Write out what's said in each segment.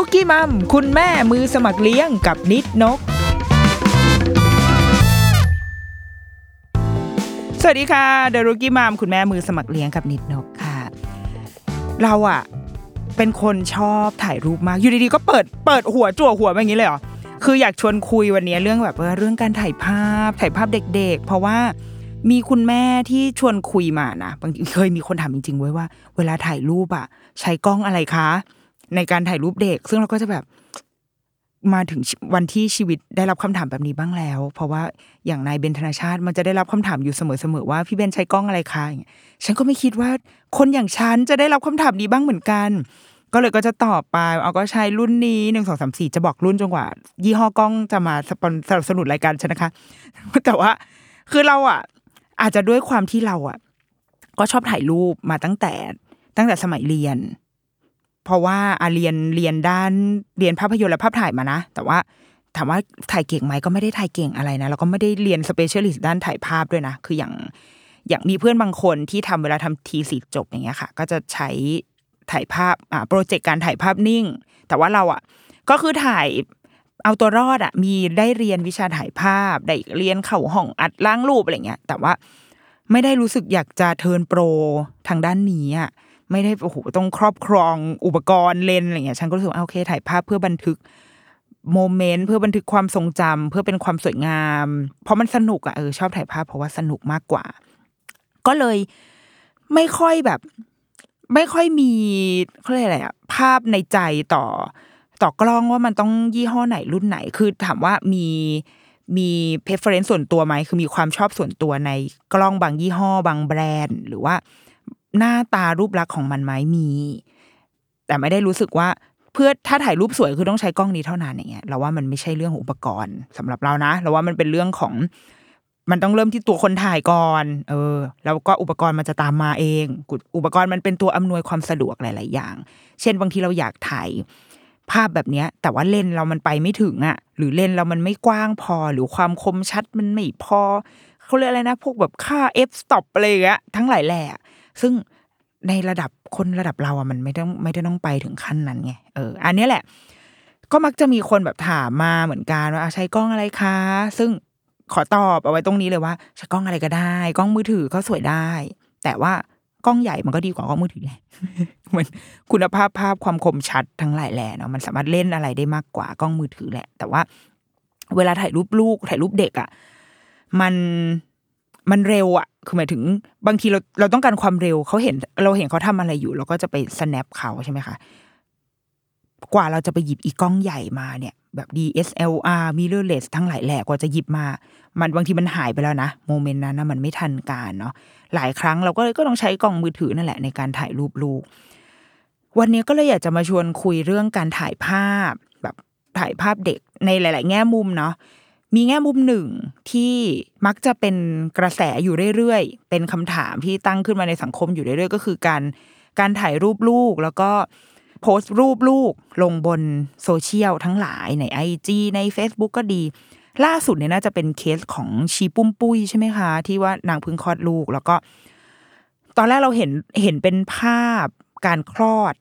รุกี้มัม คุณแม่มือสมัครเลี้ยงกับนิดนก สวัสดีค่ะเดอะรุกี้มัมคุณแม่มือสมัครเลี้ยงกับนิดนกค่ะ เราอะเป็นคนชอบถ่ายรูปมาก อยู่ดีๆ ก็เปิดเปิดหัวจั่วหัวแบบนี้เลยเหรอ คืออยากชวนคุยวันนี้เรื่องแบบเรื่องการถ่ายภาพถ่ายภาพเด็ก ๆ เพราะว่ามีคุณแม่ที่ชวนคุยมานะบางทีเคยมีคนถามจริงๆไว้ว่า เวลาถ่ายรูปอะใช้กล้องอะไรคะ ในการถ่ายรูปเด็ก ซึ่งเราก็จะแบบมาถึงวันที่ชีวิตได้รับคำถามแบบนี้บ้างแล้ว เพราะว่าอย่างนายเบนธนาชาติมันจะได้รับคำถามอยู่เสมอๆว่าพี่เบนใช้กล้องอะไรคะอย่างเงี้ยฉันก็ไม่คิดว่าคนอย่างฉันจะได้รับคำถามนี้บ้างเหมือนกัน ก็เลยก็จะตอบไปเอาก็ใช้รุ่นนี้หนึ่งสองสามสี่จะบอกรุ่นจนกว่า ยี่ห้อกล้องจะมาสปอนสนับสนุนรายการฉันนะคะ แต่ว่าคือเราอะ อาจจะด้วยความที่เราอะ ก็ชอบถ่ายรูปมาตั้งแต่ตั้งแต่สมัยเรียน เพราะว่าอาเรียนเรียนด้านเรียนภาพยนตร์และภาพถ่ายมานะ แต่ว่าถามว่าถ่ายเก่งไหมก็ไม่ได้ถ่ายเก่งอะไรนะแล้วก็ไม่ได้เรียน specialist ด้านถ่ายภาพด้วยนะ คืออย่างอย่างมีเพื่อนบางคนที่ทำเวลาทำทีสีจบอย่างเงี้ยค่ะ ก็จะใช้ถ่ายภาพอ่าโปรเจกต์การถ่ายภาพนิ่ง แต่ว่าเราอะก็คือถ่ายเอาตัวรอดอะมีได้เรียนวิชาถ่ายภาพ ได้เรียนเข่าห้องอัดล้างรูปอะไรเงี้ย แต่ว่าไม่ได้รู้สึกอยากจะเทิร์นโปรทางด้านนี้อะ ไม่ได้โอ้โหต้องครอบครองอุปกรณ์เลนอะไรเงี้ยฉันก็รู้สึกว่าโอเค ถ่ายภาพเพื่อบันทึกโมเมนต์เพื่อบันทึกความทรงจำเพื่อเป็นความสวยงาม เพราะมันสนุกอะเออชอบถ่ายภาพเพราะว่าสนุกมากกว่า ก็เลยไม่ค่อยแบบ ไม่ค่อยมีเขาเรียกอะไรอะภาพในใจต่อ ต่อกล้องว่ามันต้องยี่ห้อไหนรุ่นไหน คือถามว่ามีมี preference ส่วนตัวไหมคือมีความชอบส่วนตัวในกล้องบางยี่ห้อบางแบรนด์ หรือว่า หน้าตารูปลักษณ์ของมันไหมมี แต่ไม่ได้รู้สึกว่าเพื่อถ้าถ่ายรูปสวยคือต้องใช้กล้องนี้เท่านั้นอย่างเงี้ยเราว่ามันไม่ใช่เรื่องของอุปกรณ์สำหรับเรานะเราว่ามันเป็นเรื่องของมันต้องเริ่มที่ตัวคนถ่ายก่อน เออ แล้วก็อุปกรณ์มันจะตามมาเอง อุปกรณ์มันเป็นตัวอำนวยความสะดวกหลาย ๆ อย่าง เช่นบางทีเราอยากถ่ายภาพแบบนี้แต่ว่าเลนส์เรามันไปไม่ถึงอะ หรือเลนส์เรามันไม่กว้างพอ หรือความคมชัดมันไม่พอ เขาเรียกอะไรนะ พวกแบบค่า f stop อะไรอย่างเงี้ยทั้งหลายแหล่ ซึ่งในระดับคนระดับเราอะมันไม่ต้องไม่ได้ต้องไปถึงขั้นนั้นไงเอออันนี้แหละ ก็มักจะมีคนแบบถามมาเหมือนกันว่าใช้กล้องอะไรคะ ซึ่งขอตอบเอาไว้ตรงนี้เลยว่าใช้กล้องอะไรก็ได้ กล้องมือถือก็สวยได้ แต่ว่ากล้องใหญ่มันก็ดีกว่ากล้องมือถือแหละมือนคุณภาพภาพความคมชัดทั้งหลายแหล่เนาะมันสามารถเล่นอะไรได้มากกว่ากล้องมือถือแหละ แต่ว่า เวลาถ่ายรูปลูกถ่ายรูปเด็กอะมัน มันเร็วอะคือหมายถึงบางทีเราเราต้องการความเร็วเขาเห็น เราเห็นเขาทำอะไรอยู่ เราก็จะไป snap เขาใช่ไหมคะกว่าเราจะไปหยิบอีกล้องใหญ่มาเนี่ย แบบ DSLR mirrorless ทั้งหลายแหล่กว่าจะหยิบมา มันบางทีมันหายไปแล้วนะโมเมนต์นั้นนะมันไม่ทันการเนาะหลายครั้งเราก็เลยก็ต้องใช้กล้องมือถือนั่นแหละในการถ่ายรูปลูก วันนี้ก็เลยอยากจะมาชวนคุยเรื่องการถ่ายภาพ แบบถ่ายภาพเด็กในหลาย ๆ แง่มุมเนาะ มีแง่มุมหนึ่งที่มักจะเป็นกระแสอยู่เรื่อยๆ เป็นคำถามที่ตั้งขึ้นมาในสังคมอยู่เรื่อยๆ ก็คือการการถ่ายรูปลูกแล้วก็โพสต์รูปลูกลงบนโซเชียลทั้งหลายใน IG ใน Facebook ก็ดี ล่าสุดเนี่ยน่าจะเป็นเคสของชีปุ้มปุ้ยใช่ไหมคะ ที่ว่านางพิ่งคลอดลูก แล้วก็ ตอนแรกเราเห็นเห็นเป็นภาพการคลอด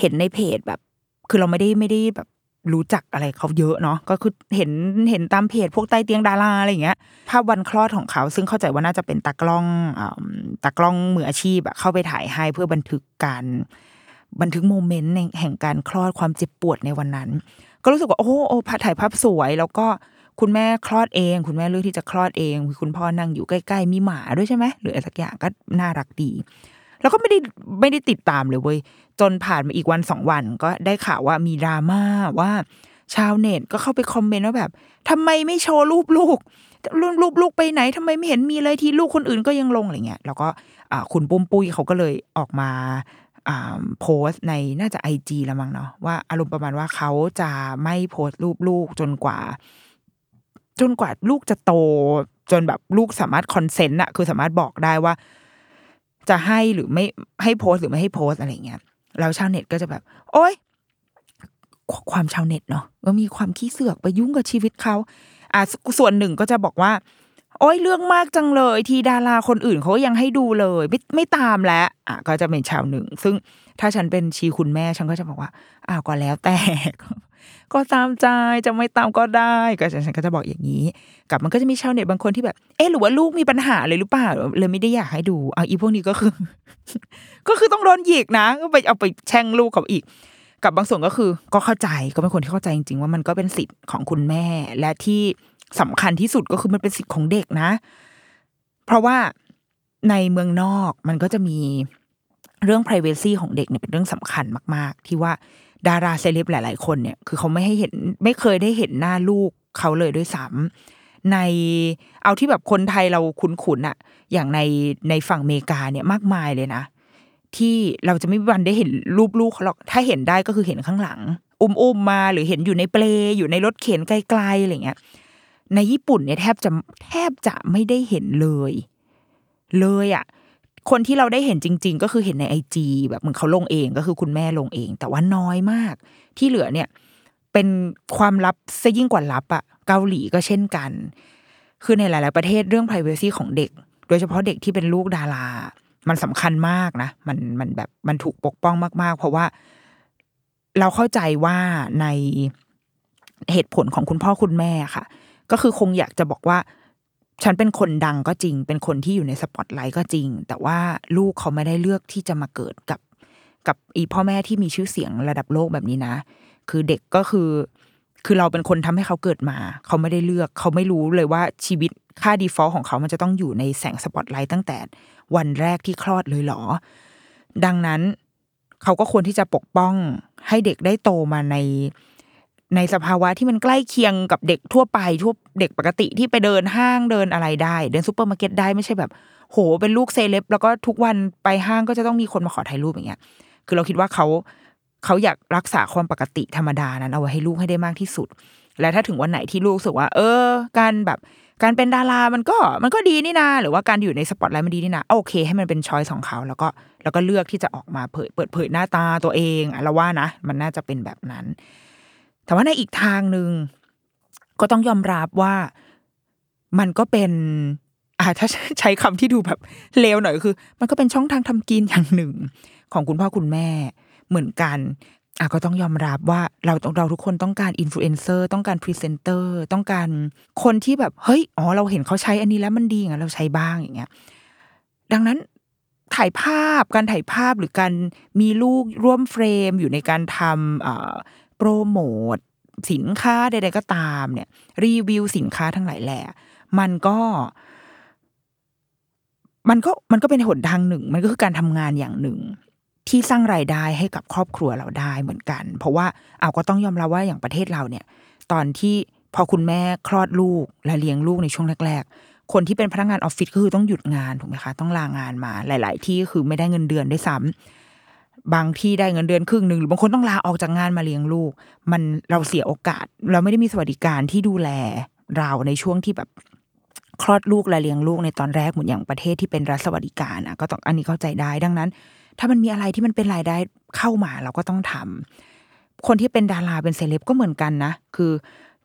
เห็นในเพจแบบ คือเราไม่ได้ไม่ได้แบบ รู้จักอะไรเขาเยอะเนาะก็คือเห็นเห็นตามเพจพวกใต้เตียงดาราอะไรอย่างเงี้ย ภาพวันคลอดของเขา ซึ่งเข้าใจว่าน่าจะเป็นตากล้องอตากล้องมืออาชีพอะเข้าไปถ่ายให้เพื่อบันทึกการบันทึกโมเมนต์ในแห่งการคลอดความเจ็บปวดในวันนั้น ก็รู้สึกว่าโอ้โอ้ถ่ายภาพสวย แล้วก็คุณแม่คลอดเอง คุณแม่เลือกที่จะคลอดเองคุณพ่อนั่งอยู่ใกล้ ๆ มีหมาด้วยใช่ไหมหรืออะไรสักอย่างก็น่ารักดี แล้วก็ไม่ได้ไม่ได้ติดตามเลยเว้ย จนผ่านมาอีกวันสองวันก็ได้ข่าวว่ามีดราม่าว่าชาวเน็ตก็เข้าไปคอมเมนต์ว่าแบบทำไมไม่โชว์รูปลูกรูปลูกลูกไปไหนทำไมไม่เห็นมีเลยที่ลูกคนอื่นก็ยังลงอะไรเงี้ยแล้วก็คุณปุ้มปุ้ยเขาก็เลยออกมาโพสต์ในน่าจะไอจีละมั้งเนาะว่าอารมณ์ประมาณว่าเขาจะไม่โพสต์รูปลูกจนกว่า จนกว่าลูกจะโต จนแบบลูกสามารถคอนเซนต์อะคือสามารถบอกได้ว่า จะให้หรือไม่ให้โพสต์หรือไม่ให้โพสต์อะไรเงี้ย แล้วชาวเน็ตก็จะแบบ โอ๊ย ความชาวเน็ตเนาะก็มีความขี้เสือกไปยุ่งกับชีวิตเขาอ่าส่วนหนึ่งก็จะบอกว่า โอ้ยเรื่องมากจังเลย ที่ดาราคนอื่นเขายังให้ดูเลย ไม่ไม่ตามแล้วอะก็จะเป็นชาวหนึ่ง ซึ่ง ถ้าฉันเป็นชีคุณแม่ฉันก็จะบอกว่าอ้าวก็แล้วแต่ก็ตามใจจะไม่ตามก็ได้ก็ฉันก็จะบอกอย่างนี้ กับมันก็จะมีชาวเน็ตบางคนที่แบบ เอ๊หรือว่าลูกมีปัญหาเลยหรือเปล่าเลยไม่ได้อยากให้ดูอะอีพวกนี้ก็คือ ก็คือต้องโดนหยิกนะก็ไปเอาไปแช่งลูกเขาอีก กับบางส่วนก็คือ ก็เข้าใจก็เป็นคนที่เข้าใจจริงๆว่ามันก็เป็นสิทธิ์ของคุณแม่ และที่สำคัญที่สุดก็คือมันเป็นสิทธิ์ของเด็กนะ เพราะว่าในเมืองนอกมันก็จะมี เรื่อง p r i เวซีของเด็กเนี่ยเป็นเรื่องสำคัญมาก ๆ ที่ว่าดาราเซเลบหลาย ๆ คนเนี่ยคือเขาไม่ให้เห็นไม่เคยได้เห็นหน้าลูกเขาเลยด้วยซ้ำในเอาที่แบบคนไทยเราคุ้นๆอะอย่างในในฝั่งอเมริกาเนี่ยมากมายเลยนะ ที่เราจะไม่มีวันได้เห็นรูปลูกเขาหรอกถ้าเห็นได้ก็คือเห็นข้างหลัง อุ้มๆมาหรือเห็นอยู่ในเปลอยู่ในรถเข็นไกลๆอะไรเงี้ยในญี่ปุ่นเนี่ยแทบจะแทบจะไม่ได้เห็นเลย เลยอะ คนที่เราได้เห็นจริง ๆ ก็คือเห็นในไอจีแบบเหมือนเขาลงเองก็คือคุณแม่ลงเอง แต่ว่าน้อยมาก ที่เหลือเนี่ย เป็นความลับซะยิ่งกว่าลับอะเกาหลีก็เช่นกัน คือในหลาย ๆ ประเทศเรื่อง p r i เวซีของเด็ก โดยเฉพาะเด็กที่เป็นลูกดารา มันสำคัญมากนะ มันมันแบบมันถูกปกป้องมาก ๆ เพราะว่า เราเข้าใจว่าในเหตุผลของคุณพ่อคุณแม่ค่ะ ก็คือคงอยากจะบอกว่า ฉันเป็นคนดังก็จริง เป็นคนที่อยู่ในสปอตไลท์ก็จริง แต่ว่าลูกเขาไม่ได้เลือกที่จะมาเกิดกับ กับอีพ่อแม่ที่มีชื่อเสียงระดับโลกแบบนี้นะ คือเด็กก็คือ คือเราเป็นคนทำให้เขาเกิดมา เขาไม่ได้เลือก เขาไม่รู้เลยว่าชีวิตค่า default ของเขามันจะต้องอยู่ในแสงสปอตไลท์ตั้งแต่วันแรกที่คลอดเลยเหรอ ดังนั้น เขาก็ควรที่จะปกป้องให้เด็กได้โตมาใน ในสภาวะที่มันใกล้เคียงกับเด็กทั่วไปทั่วเด็กปกติที่ไปเดินห้างเดินอะไรได้ เดินซูเปอร์มาร์เก็ตได้ไม่ใช่แบบ โหเป็นลูกเซเลบแล้วก็ทุกวันไปห้างก็จะต้องมีคนมาขอถ่ายรูปอย่างเงี้ย คือเราคิดว่าเขาเขาอยากรักษาความปกติธรรมดานั้นเอาไว้ให้ลูกให้ได้มากที่สุด และถ้าถึงวันไหนที่ลูกรู้สึกว่า เออ การแบบการเป็นดารามันก็มันก็ดีนี่นาหรือว่าการอยู่ในสปอตไลท์มันดีนี่นาโอเค ให้มันเป็นช้อยของเขาแล้วก็แล้วก็เลือกที่จะออกมาเผยเปิดเผยหน้าตาตัวเองอะเราว่านะ มันน่าจะเป็นแบบนั้น แต่ว่าในอีกทางหนึ่งก็ต้องยอมรับว่ามันก็เป็นอ่าถ้าใช้คำที่ดูแบบเลวหน่อยคือ มันก็เป็นช่องทางทำกินอย่างหนึ่ง ของคุณพ่อคุณแม่เหมือนกันอะก็ต้องยอมรับว่าเราเราทุกคนต้องการอินฟลูเอนเซอร์ต้องการพรีเซนเตอร์ต้องการคนที่แบบเฮ้ยอ๋อเราเห็นเขาใช้อันนี้แล้วมันดีงั้นเราใช้บ้างอย่างเงี้ย ดังนั้นถ่ายภาพการถ่ายภาพหรือการมีลูกร่วมเฟรมอยู่ในการทำ โปรโมทสินค้าใดๆก็ตามเนี่ย รีวิวสินค้าทั้งหลายแหละมันก็ มันก็มันก็เป็นหนทางหนึ่ง มันก็คือการทำงานอย่างหนึ่ง ที่สร้างรายได้ให้กับครอบครัวเราได้เหมือนกัน เพราะว่าเอาก็ต้องยอมรับว่าอย่างประเทศเราเนี่ย ตอนที่พอคุณแม่คลอดลูกและเลี้ยงลูกในช่วงแรกๆ คนที่เป็นพนักงานออฟฟิศก็คือต้องหยุดงานถูกไหมคะ ต้องลางานมาหลาย ๆ ที่คือไม่ได้เงินเดือนด้วยซ้ำ บางที่ได้เงินเดือนครึ่งหนึ่งหรือบางคนต้องลาออกจากงานมาเลี้ยงลูก มันเราเสียโอกาส เราไม่ได้มีสวัสดิการที่ดูแลเราในช่วงที่แบบคลอดลูกและเลี้ยงลูกในตอนแรกเหมือนอย่างประเทศที่เป็นรัฐสวัสดิการอะก็ต้องอันนี้เข้าใจได้ดังนั้น ถ้ามันมีอะไรที่มันเป็นรายได้เข้ามาเราก็ต้องทำคนที่เป็นดาราเป็นเซเลบก็เหมือนกันนะ คือ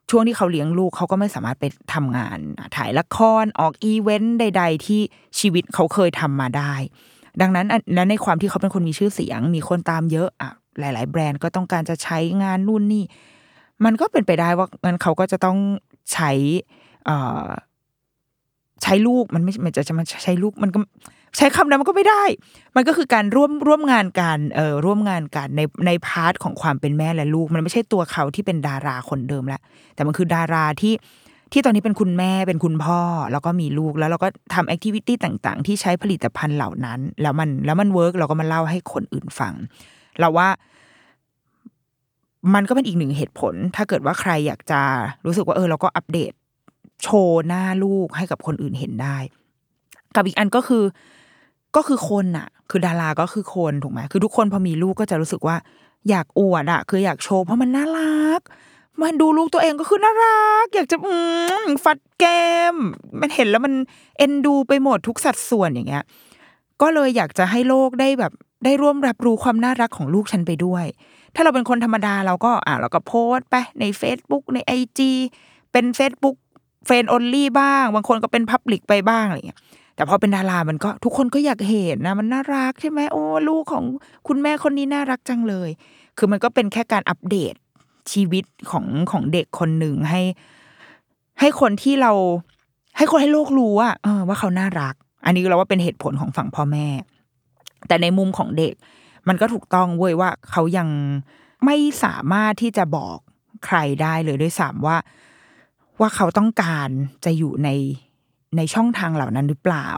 ช่วงที่เขาเลี้ยงลูกเขาก็ไม่สามารถไปทำงาน ถ่ายละครออกอีเวนต์ใด ๆ ที่ชีวิตเขาเคยทำมาได้ ดังนั้นและในความที่เขาเป็นคนมีชื่อเสียง มีคนตามเยอะอะหลาย ๆ แบรนด์ก็ต้องการจะใช้งานนู่นนี่ มันก็เป็นไปได้ว่างั้นเขาก็จะต้องใช้อ่ใช้ลูกมันไม่มันจะจะมาใช้ลูกมันก็ใช้คำนั้นมันก็ไม่ได้ มันก็คือการร่วมร่วมงานกันเออร่วมงานกันในใน part ของความเป็นแม่และลูก มันไม่ใช่ตัวเขาที่เป็นดาราคนเดิมแล้วแต่มันคือดาราที่ ที่ตอนนี้เป็นคุณแม่เป็นคุณพ่อ แล้วก็มีลูกแล้วเราก็ทำ activity ต่างๆ ที่ใช้ผลิตภัณฑ์เหล่านั้น แล้วมันแล้วมัน work เราก็มาเล่าให้คนอื่นฟัง เราว่ามันก็เป็นอีกหนึ่งเหตุผล ถ้าเกิดว่าใครอยากจะรู้สึกว่าเออเราก็อัปเดตโชว์หน้าลูกให้กับคนอื่นเห็นได้ กับอีกอันก็คือก็คือคนอะคือดาราก็คือคนถูกไหมคือทุกคนพอมีลูกก็จะรู้สึกว่า อยากอวดอะคืออยากโชว์เพราะมันน่ารัก มันดูลูกตัวเองก็คือน่ารัก อยากจะอืมฟัดแก้ม มันเห็นแล้วมันเอ็นดูไปหมดทุกสัดส่วนอย่างเงี้ย ก็เลยอยากจะให้โลกได้แบบ ได้ร่วมรับรู้ความน่ารักของลูกฉันไปด้วย ถ้าเราเป็นคนธรรมดาเราก็อ่าเราก็โพสต์ไปใน Facebook ในไอจีเป็น Facebook friend only บ้าง บางคนก็เป็น public ไปบ้างอะไรเงี้ยแต่พอเป็นดารามันก็ทุกคนก็อยากเห็นนะ มันน่ารักใช่ไหมโอ้ลูกของคุณแม่คนนี้น่ารักจังเลย คือมันก็เป็นแค่การอัปเดต ชีวิตของของเด็กคนหนึ่งให้ ให้คนที่เรา ให้คนให้โลกรู้ว่าเออว่าเขาน่ารัก อันนี้เราว่าเป็นเหตุผลของฝั่งพ่อแม่ แต่ในมุมของเด็ก มันก็ถูกต้องเว้ยว่าเขายังไม่สามารถที่จะบอกใครได้เลยด้วยซ้ำว่า ว่าเขาต้องการจะอยู่ในในช่องทางเหล่านั้นหรือเปล่า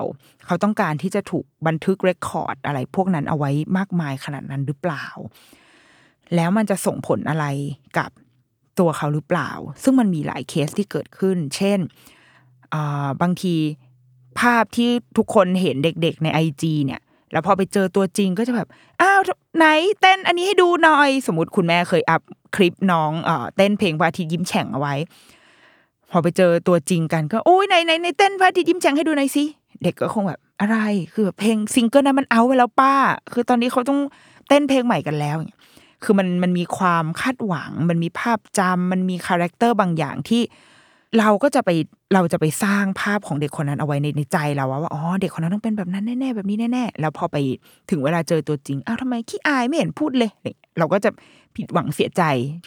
เขาต้องการที่จะถูกบันทึกเรคคอร์ดอะไรพวกนั้นเอาไว้มากมายขนาดนั้นหรือเปล่า แล้วมันจะส่งผลอะไรกับตัวเขาหรือเปล่า ซึ่งมันมีหลายเคสที่เกิดขึ้น เช่นบางทีภาพที่ทุกคนเห็นเด็กๆในไอจีเนี่ย แล้วพอไปเจอตัวจริงก็จะแบบ อ้าวไหนเต้นอันนี้ให้ดูหน่อย สมมติคุณแม่เคยอัพคลิปน้องเอเต้นเพลงพระอาทิตย์ยิ้มแฉ่งเอาไว้ พอไปเจอตัวจริงกันก็โอ้ยไหนไหนในเต้นพระอาทิตย์ยิ้มแฉ่งให้ดูหน่อยสิเด็กก็คงแบบอะไร คือแบบเพลงซิงเกิลนั้นมันเอาไปแล้วป้า คือตอนนี้เขาต้องเต้นเพลงใหม่กันแล้วอย่างเงี้ย คือมันมันมีความคาดหวัง มันมีภาพจำมันมี character บางอย่างที่เราก็จะไปเราจะไปสร้างภาพของเด็กคนนั้นเอาไว้ในในใจเราว่าว่าอ๋อเด็กคนนั้นต้องเป็นแบบนั้นแน่ๆแบบนี้แน่ๆแล้วพอไปถึงเวลาเจอตัวจริงอ้าวทำไมขี้อายไม่เห็นพูดเลยเงี้ยเราก็จะผิดหวังเสียใจ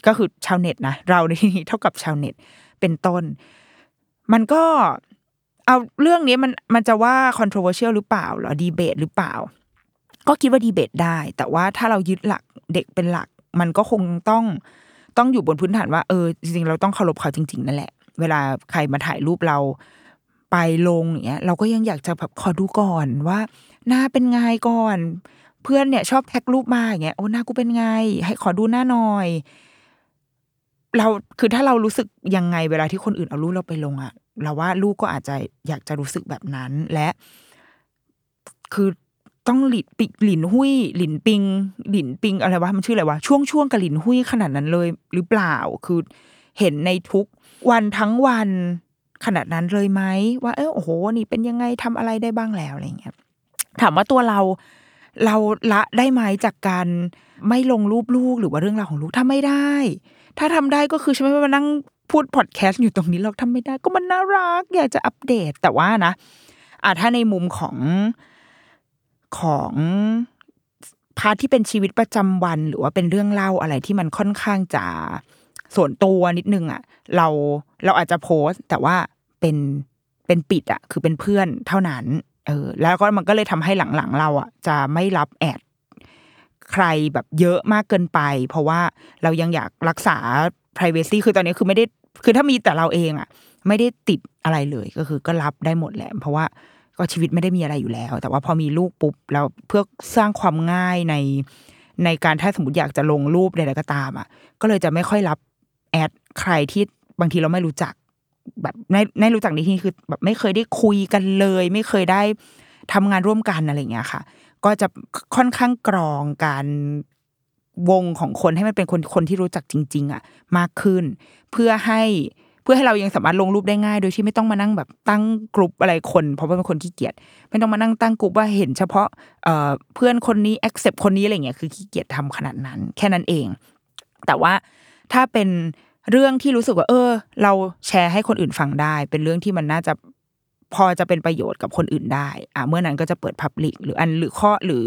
ก็คือชาวเน็ตนะเราในที่นี้เท่ากับชาวเน็ตเป็นต้น มันก็เอาเรื่องนี้มันมันจะว่า controversial หรือเปล่าหรอดีเบตหรือเปล่า ก็คิดว่าดีเบตได้ แต่ว่าถ้าเรายึดหลักเด็กเป็นหลัก มันก็คงต้องต้องอยู่บนพื้นฐานว่าเออจริงๆเราต้องเคารพเขาจริง ๆ นั่นแหละ เวลาใครมาถ่ายรูปเราไปลงอย่างเงี้ย เราก็ยังอยากจะแบบขอดูก่อนว่า หน้าเป็นไงก่อน เพื่อนเนี่ยชอบแท็กรูปมาอย่างเงี้ยโอ้หน้ากูเป็นไง ให้ขอดูหน้าหน่อย เราคือถ้าเรารู้สึกยังไงเวลาที่คนอื่นเอารูปเราไปลงอะเราว่าลูกก็อาจจะอยากจะรู้สึกแบบนั้นและ คือ ต้องหลินปิหลินหุยหลินปิง หลินปิงอะไรวะมันชื่ออะไรวะช่วงช่วงกับหลินหุยขนาดนั้นเลย หรือเปล่าคือเห็นในทุกวันทั้งวันขนาดนั้นเลยไหมว่าเออโอ้โหนี่เป็นยังไงทำอะไรได้บ้างแล้วอะไรเงี้ยถามว่าตัวเราเราละได้ไหมจากการไม่ลงรูปลูกหรือว่าเรื่องราวของลูกทำไม่ได้ ถ้าทำได้ก็คือฉันไม่มานั่งพูดพอดแคสต์อยู่ตรงนี้เราทำไม่ได้ ก็มันน่ารัก อยากจะอัปเดตแต่ว่านะอ่าถ้าในมุมของ ของพาร์ทที่เป็นชีวิตประจำวัน หรือว่าเป็นเรื่องเล่าอะไรที่มันค่อนข้างจะส่วนตัวนิดนึงอะ เราเราอาจจะโพสต์ แต่ว่าเป็นเป็นปิดอะ คือเป็นเพื่อนเท่านั้น เออ แล้วก็มันก็เลยทำให้หลังๆ เราอะจะไม่รับแอดใครแบบเยอะมากเกินไป เพราะว่าเรายังอยากรักษา p r i เวซีคือตอนนี้คือไม่ได้คือถ้ามีแต่เราเองอะ ไม่ได้ติดอะไรเลยก็คือก็รับได้หมดแหละเพราะว่า ก็ชีวิตไม่ได้มีอะไรอยู่แล้ว แต่ว่าพอมีลูกปุ๊บแล้วเพื่อสร้างความง่ายในในการถ้าสมมติอยากจะลงรูปใดๆก็ตามอะ ก็เลยจะไม่ค่อยรับแอดใครที่บางทีเราไม่รู้จัก แบบในในรู้จักในที่นี้คือ แบบไม่เคยได้คุยกันเลย ไม่เคยได้ทำงานร่วมกันอะไรอย่างเงี้ยค่ะ ก็จะค่อนข้างกรองการวงของคนให้มันเป็นคนคนที่รู้จักจริง ๆ อะ มากขึ้น เพื่อให้ เพื่อให้เรายังสามารถลงรูปได้ง่าย โดยที่ไม่ต้องมานั่งแบบตั้งกลุ่มอะไรคน เพราะว่าเป็นคนขี้เกียจไม่ต้องมานั่งตั้งกลุ่มว่าเห็นเฉพาะเอ่อเพื่อนคนนี้ accept คนนี้อะไรเงี้ยคือขี้เกียจทำขนาดนั้น แค่นั้นเอง แต่ว่าถ้าเป็นเรื่องที่รู้สึกว่า เออ เราแชร์ให้คนอื่นฟังได้ เป็นเรื่องที่มันน่าจะพอจะเป็นประโยชน์กับคนอื่นได้ อะเมื่อนั้นก็จะเปิดพับลิกหรืออันหรือข้อหรือ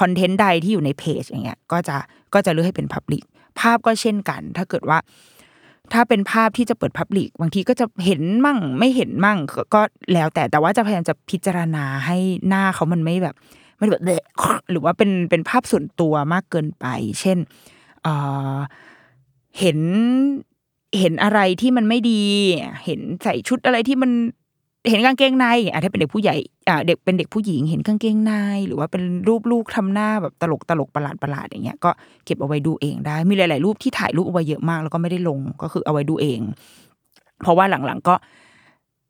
คอนเทนต์ใดที่อยู่ในเพจอย่างเงี้ย ก็จะก็จะเลือกให้เป็นพับลิกภาพก็เช่นกัน ถ้าเกิดว่า ถ้าเป็นภาพที่จะเปิดพับลิกบางทีก็จะเห็นมั่งไม่เห็นมั่งก็แล้วแต่แต่ว่าจะพยายามจะพิจารณาให้หน้าเขามันไม่แบบไม่แบบเดะหรือว่าเป็นเป็นภาพส่วนตัวมากเกินไป เช่นเเห็นเห็นอะไรที่มันไม่ดี เห็นใส่ชุดอะไรที่มัน เห็นกางเกงในอะถ้าเป็นเด็กผู้ใหญ่อะเด็กเป็นเด็กผู้หญิงเห็นกางเกงใน หรือว่าเป็นรูปลูกทำหน้าแบบตลกตลกประหลาดประหลาดอย่างเงี้ยก็เก็บเอาไว้ดูเองได้ มีหลาย ๆ รูปที่ถ่ายรูปเอาไว้เยอะมาก แล้วก็ไม่ได้ลงก็คือเอาไว้ดูเอง เพราะว่าหลัง ๆ ก็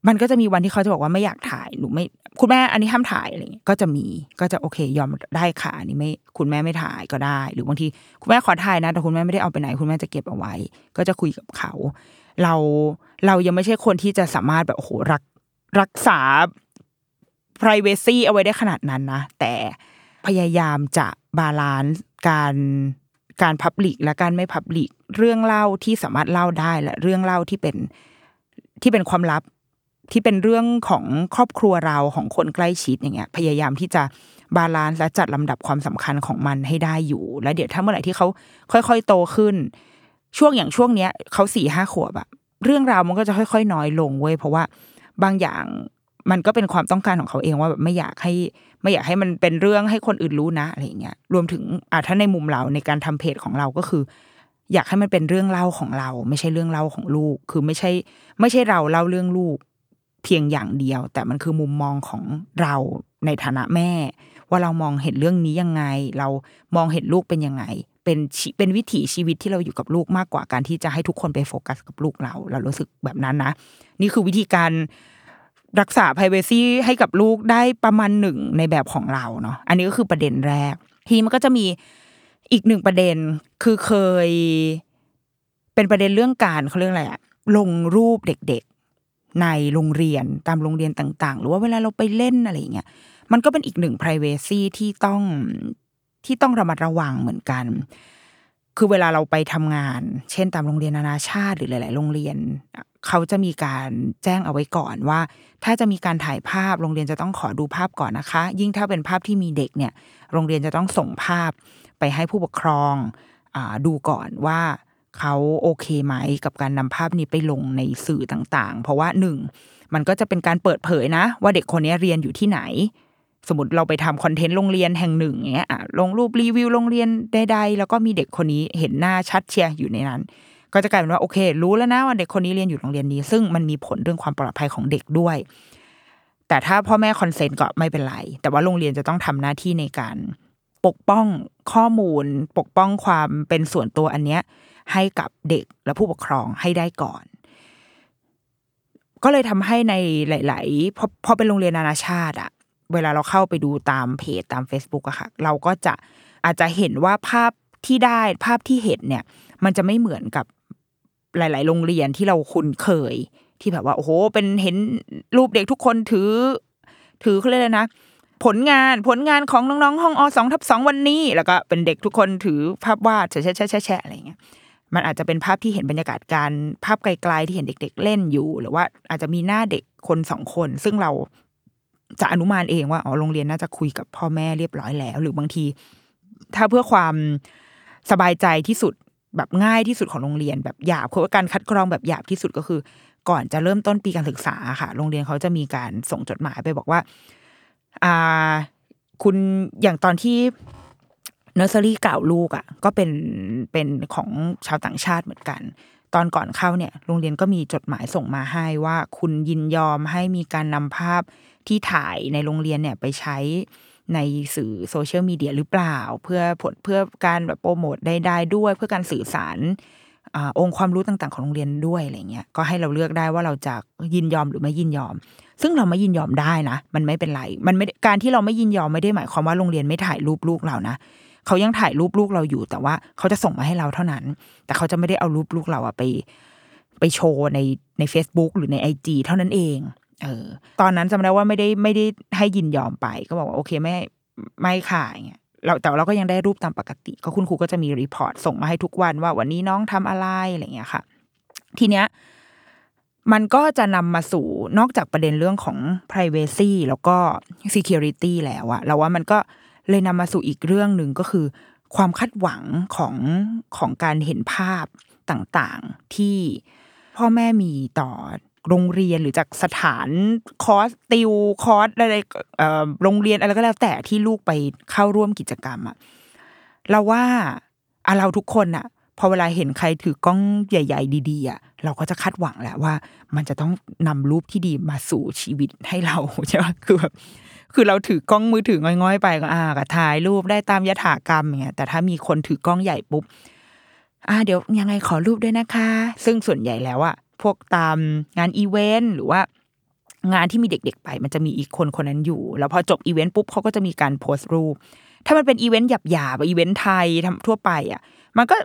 มันก็จะมีวันที่เขาจะบอกว่าไม่อยากถ่ายหนูไม่คุณแม่อันนี้ห้ามถ่ายอะไรเงี้ยก็จะมีก็จะโอเค ยอมได้ค่ะอันนี้ไม่คุณแม่ไม่ถ่ายก็ได้ หรือบางทีคุณแม่ขอถ่ายนะ แต่คุณแม่ไม่ได้เอาไปไหน คุณแม่จะเก็บเอาไว้ ก็จะคุยกับเขา เราเรายังไม่ใช่คนที่จะสามารถแบบโอ้โหรัก รักษา privacy เอาไว้ได้ขนาดนั้นนะ แต่พยายามจะ balance การการ public และการไม่ public เรื่องเล่าที่สามารถเล่าได้และเรื่องเล่าที่เป็นที่เป็นความลับที่เป็นเรื่องของครอบครัวเราของคนใกล้ชิดอย่างเงี้ย พยายามที่จะbalance และจัดลำดับความสำคัญของมันให้ได้อยู่ แล้วเดี๋ยวถ้าเมื่อไหร่ที่เขาค่อยๆโตขึ้น ช่วงอย่างช่วงเนี้ยเขาสี่ห้าขวบอะเรื่องราวมันก็จะค่อย ๆ น้อยลงเว้ยเพราะว่า บางอย่างมันก็เป็นความต้องการของเขาเองว่าแบบไม่อยากให้ไม่อยากให้มันเป็นเรื่องให้คนอื่นรู้นะอะไรอย่างเงี้ยรวมถึงอ่าถ้าในมุมเราในการทำเพจของเราก็คือ อยากให้มันเป็นเรื่องเล่าของเรา ไม่ใช่เรื่องเล่าของลูก คือไม่ใช่ ไม่ใช่เราเล่าเรื่องลูก เพียงอย่างเดียว แต่มันคือมุมมองของเราในฐานะแม่ ว่าเรามองเห็นเรื่องนี้ยังไง เรามองเห็นลูกเป็นยังไง เป็นเป็นวิถีชีวิตที่เราอยู่กับลูกมากกว่าการที่จะให้ทุกคนไปโฟกัสกับลูกเรา เรารู้สึกแบบนั้นนะ นี่คือวิธีการรักษา p r i เวซีให้กับลูกได้ประมาณหนึ่งในแบบของเราเนาะอันนี้ก็คือประเด็นแรก ทีมันก็จะมีอีกหนึ่งประเด็นคือเคย เป็นประเด็นเรื่องการเขาเรียกอะไรอะลงรูปเด็กๆ ในโรงเรียนตามโรงเรียนต่าง ๆ หรือว่าเวลาเราไปเล่นอะไรอย่างเงี้ยมันก็เป็นอีกหนึ่ง p r i เวซีที่ต้อง ที่ต้องระมัดระวังเหมือนกัน คือเวลาเราไปทำงาน เช่นตามโรงเรียนนานาชาติหรือหลาย ๆ โรงเรียน เขาจะมีการแจ้งเอาไว้ก่อนว่า ถ้าจะมีการถ่ายภาพโรงเรียนจะต้องขอดูภาพก่อนนะคะ ยิ่งถ้าเป็นภาพที่มีเด็กเนี่ย โรงเรียนจะต้องส่งภาพไปให้ผู้ปกครองอดูก่อนว่าเขาโอเคไหมกับการนำภาพนี้ไปลงในสื่อต่าง ๆ เพราะว่าหนึ่งมันก็จะเป็นการเปิดเผยนะ ว่าเด็กคนนี้เรียนอยู่ที่ไหน สมมติเราไปทำคอนเทนต์โรงเรียนแห่งหนึ่งอย่างเงี้ยลงรูปรีวิวโรงเรียนใดๆแล้วก็มีเด็กคนนี้เห็นหน้าชัดเชียร์อยู่ในนั้น ก็จะกลายเป็นว่าโอเค รู้แล้วนะว่าเด็กคนนี้เรียนอยู่โรงเรียนนี้ ซึ่งมันมีผลเรื่องความปลอดภัยของเด็กด้วย แต่ถ้าพ่อแม่คอนเซนต์ก็ไม่เป็นไร แต่ว่าโรงเรียนจะต้องทำหน้าที่ในการปกป้องข้อมูล ปกป้องความเป็นส่วนตัวอันเนี้ยให้กับเด็กและผู้ปกครองให้ได้ก่อน ก็เลยทำให้ในหลาย ๆ พอพอเป็นโรงเรียนนานาชาติอะ เวลาเราเข้าไปดูตามเพจตาม Facebook อะค่ะ เราก็จะอาจจะเห็นว่าภาพที่ได้ภาพที่เห็นเนี่ย มันจะไม่เหมือนกับหลาย ๆ โรงเรียนที่เราคุ้นเคย ที่แบบว่าโอ้โห เป็นเห็นรูปเด็กทุกคนถือ ถือเขาเรียกเลยนะ ผลงานผลงานของน้องๆ ห้องอสองทับสองวันนี้ แล้วก็เป็นเด็กทุกคนถือภาพวาดแชะแชะแชะแชะอะไรเงี้ยมันอาจจะเป็นภาพที่เห็นบรรยากาศการภาพไกลๆที่เห็นเด็ก ๆ เล่นอยู่ หรือว่าอาจจะมีหน้าเด็กคนสองคน ซึ่งเรา จะอนุมานเองว่าอ๋อโรงเรียนน่าจะคุยกับพ่อแม่เรียบร้อยแล้ว หรือบางที ถ้าเพื่อความสบายใจที่สุดแบบง่ายที่สุดของโรงเรียนแบบหยาบคือว่าการคัดกรองแบบหยาบที่สุดก็คือ ก่อนจะเริ่มต้นปีการศึกษาค่ะ โรงเรียนเขาจะมีการส่งจดหมายไปบอกว่า อ่า คุณอย่างตอนที่เนอร์เซอรี่เก่าลูกอะ่ะ ก็เป็นเป็นของชาวต่างชาติเหมือนกัน ตอนก่อนเข้าเนี่ยโรงเรียนก็มีจดหมายส่งมาให้ว่าคุณยินยอมให้มีการนำภาพที่ถ่ายในโรงเรียนเนี่ยไปใช้ในสื่อโซเชียลมีเดียหรือเปล่า เพื่อผลเพื่อการแบบโปรโมทใดๆด้วย เพื่อการสื่อสารอองค์ความรู้ต่าง ๆ ของโรงเรียนด้วยอะไรเงี้ยก็ให้เราเลือกได้ว่าเราจะยินยอมหรือไม่ยินยอม ซึ่งเราไม่ยินยอมได้นะ มันไม่เป็นไร มันไม่การที่เราไม่ยินยอมไม่ได้หมายความว่าโรงเรียนไม่ถ่ายรูปลูกเรานะ เขายังถ่ายรูปลูกเราอยู่ แต่ว่าเขาจะส่งมาให้เราเท่านั้น แต่เขาจะไม่ได้เอารูปลูกเราอะไป ไปโชว์ในใน Facebook หรือในไอจเท่านั้นเอง เออ ตอนนั้นจำได้ว่าไม่ได้ไม่ได้ให้ยินยอมไป ก็บอกว่าโอเคไม่ไม่ค่ะอย่างเงี้ยเราแต่เราก็ยังได้รูปตามปกติก็คุณครูก็จะมีรีพอร์ตส่งมาให้ทุกวันว่าวันนี้น้องทำอะไรอะไรเงี้ยค่ะ ทีเนี้ยมันก็จะนำมาสู่นอกจากประเด็นเรื่องของ privacy แล้วก็ security แล้วอะเราว่ามันก็ เลยนำมาสู่อีกเรื่องหนึ่งก็คือ ความคาดหวังของของการเห็นภาพต่างๆ ที่พ่อแม่มีต่อโรงเรียนหรือจากสถานคอร์สติวคอร์สอะไรโรงเรียนอะไรก็แล้วแต่ที่ลูกไปเข้าร่วมกิจกรรมอะเราว่าเราทุกคนอะพอเวลาเห็นใครถือกล้องใหญ่ ๆ ดีๆอะเราก็จะคาดหวังแหละว่า มันจะต้องนำรูปที่ดีมาสู่ชีวิตให้เราใช่ไหมคือแบบ คือเราถือกล้องมือถือง่อยๆ ไปก็อ่าก็ถ่ายรูปได้ตามยถากรรมอย่างเงี้ยแต่ถ้ามีคนถือกล้องใหญ่ปุ๊บอ่าเดี๋ยวยังไงขอรูปด้วยนะคะ ซึ่งส่วนใหญ่แล้วอะพวกตามงานอีเวนต์หรือว่างานที่มีเด็ก ๆ ไป มันจะมีอีกคนคนนั้นอยู่ แล้วพอจบอีเวนต์ปุ๊บเขาก็จะมีการโพสต์รูป ถ้ามันเป็นอีเวนต์หยาบๆอีเวนต์ไทยทำทั่วไปอะมันก็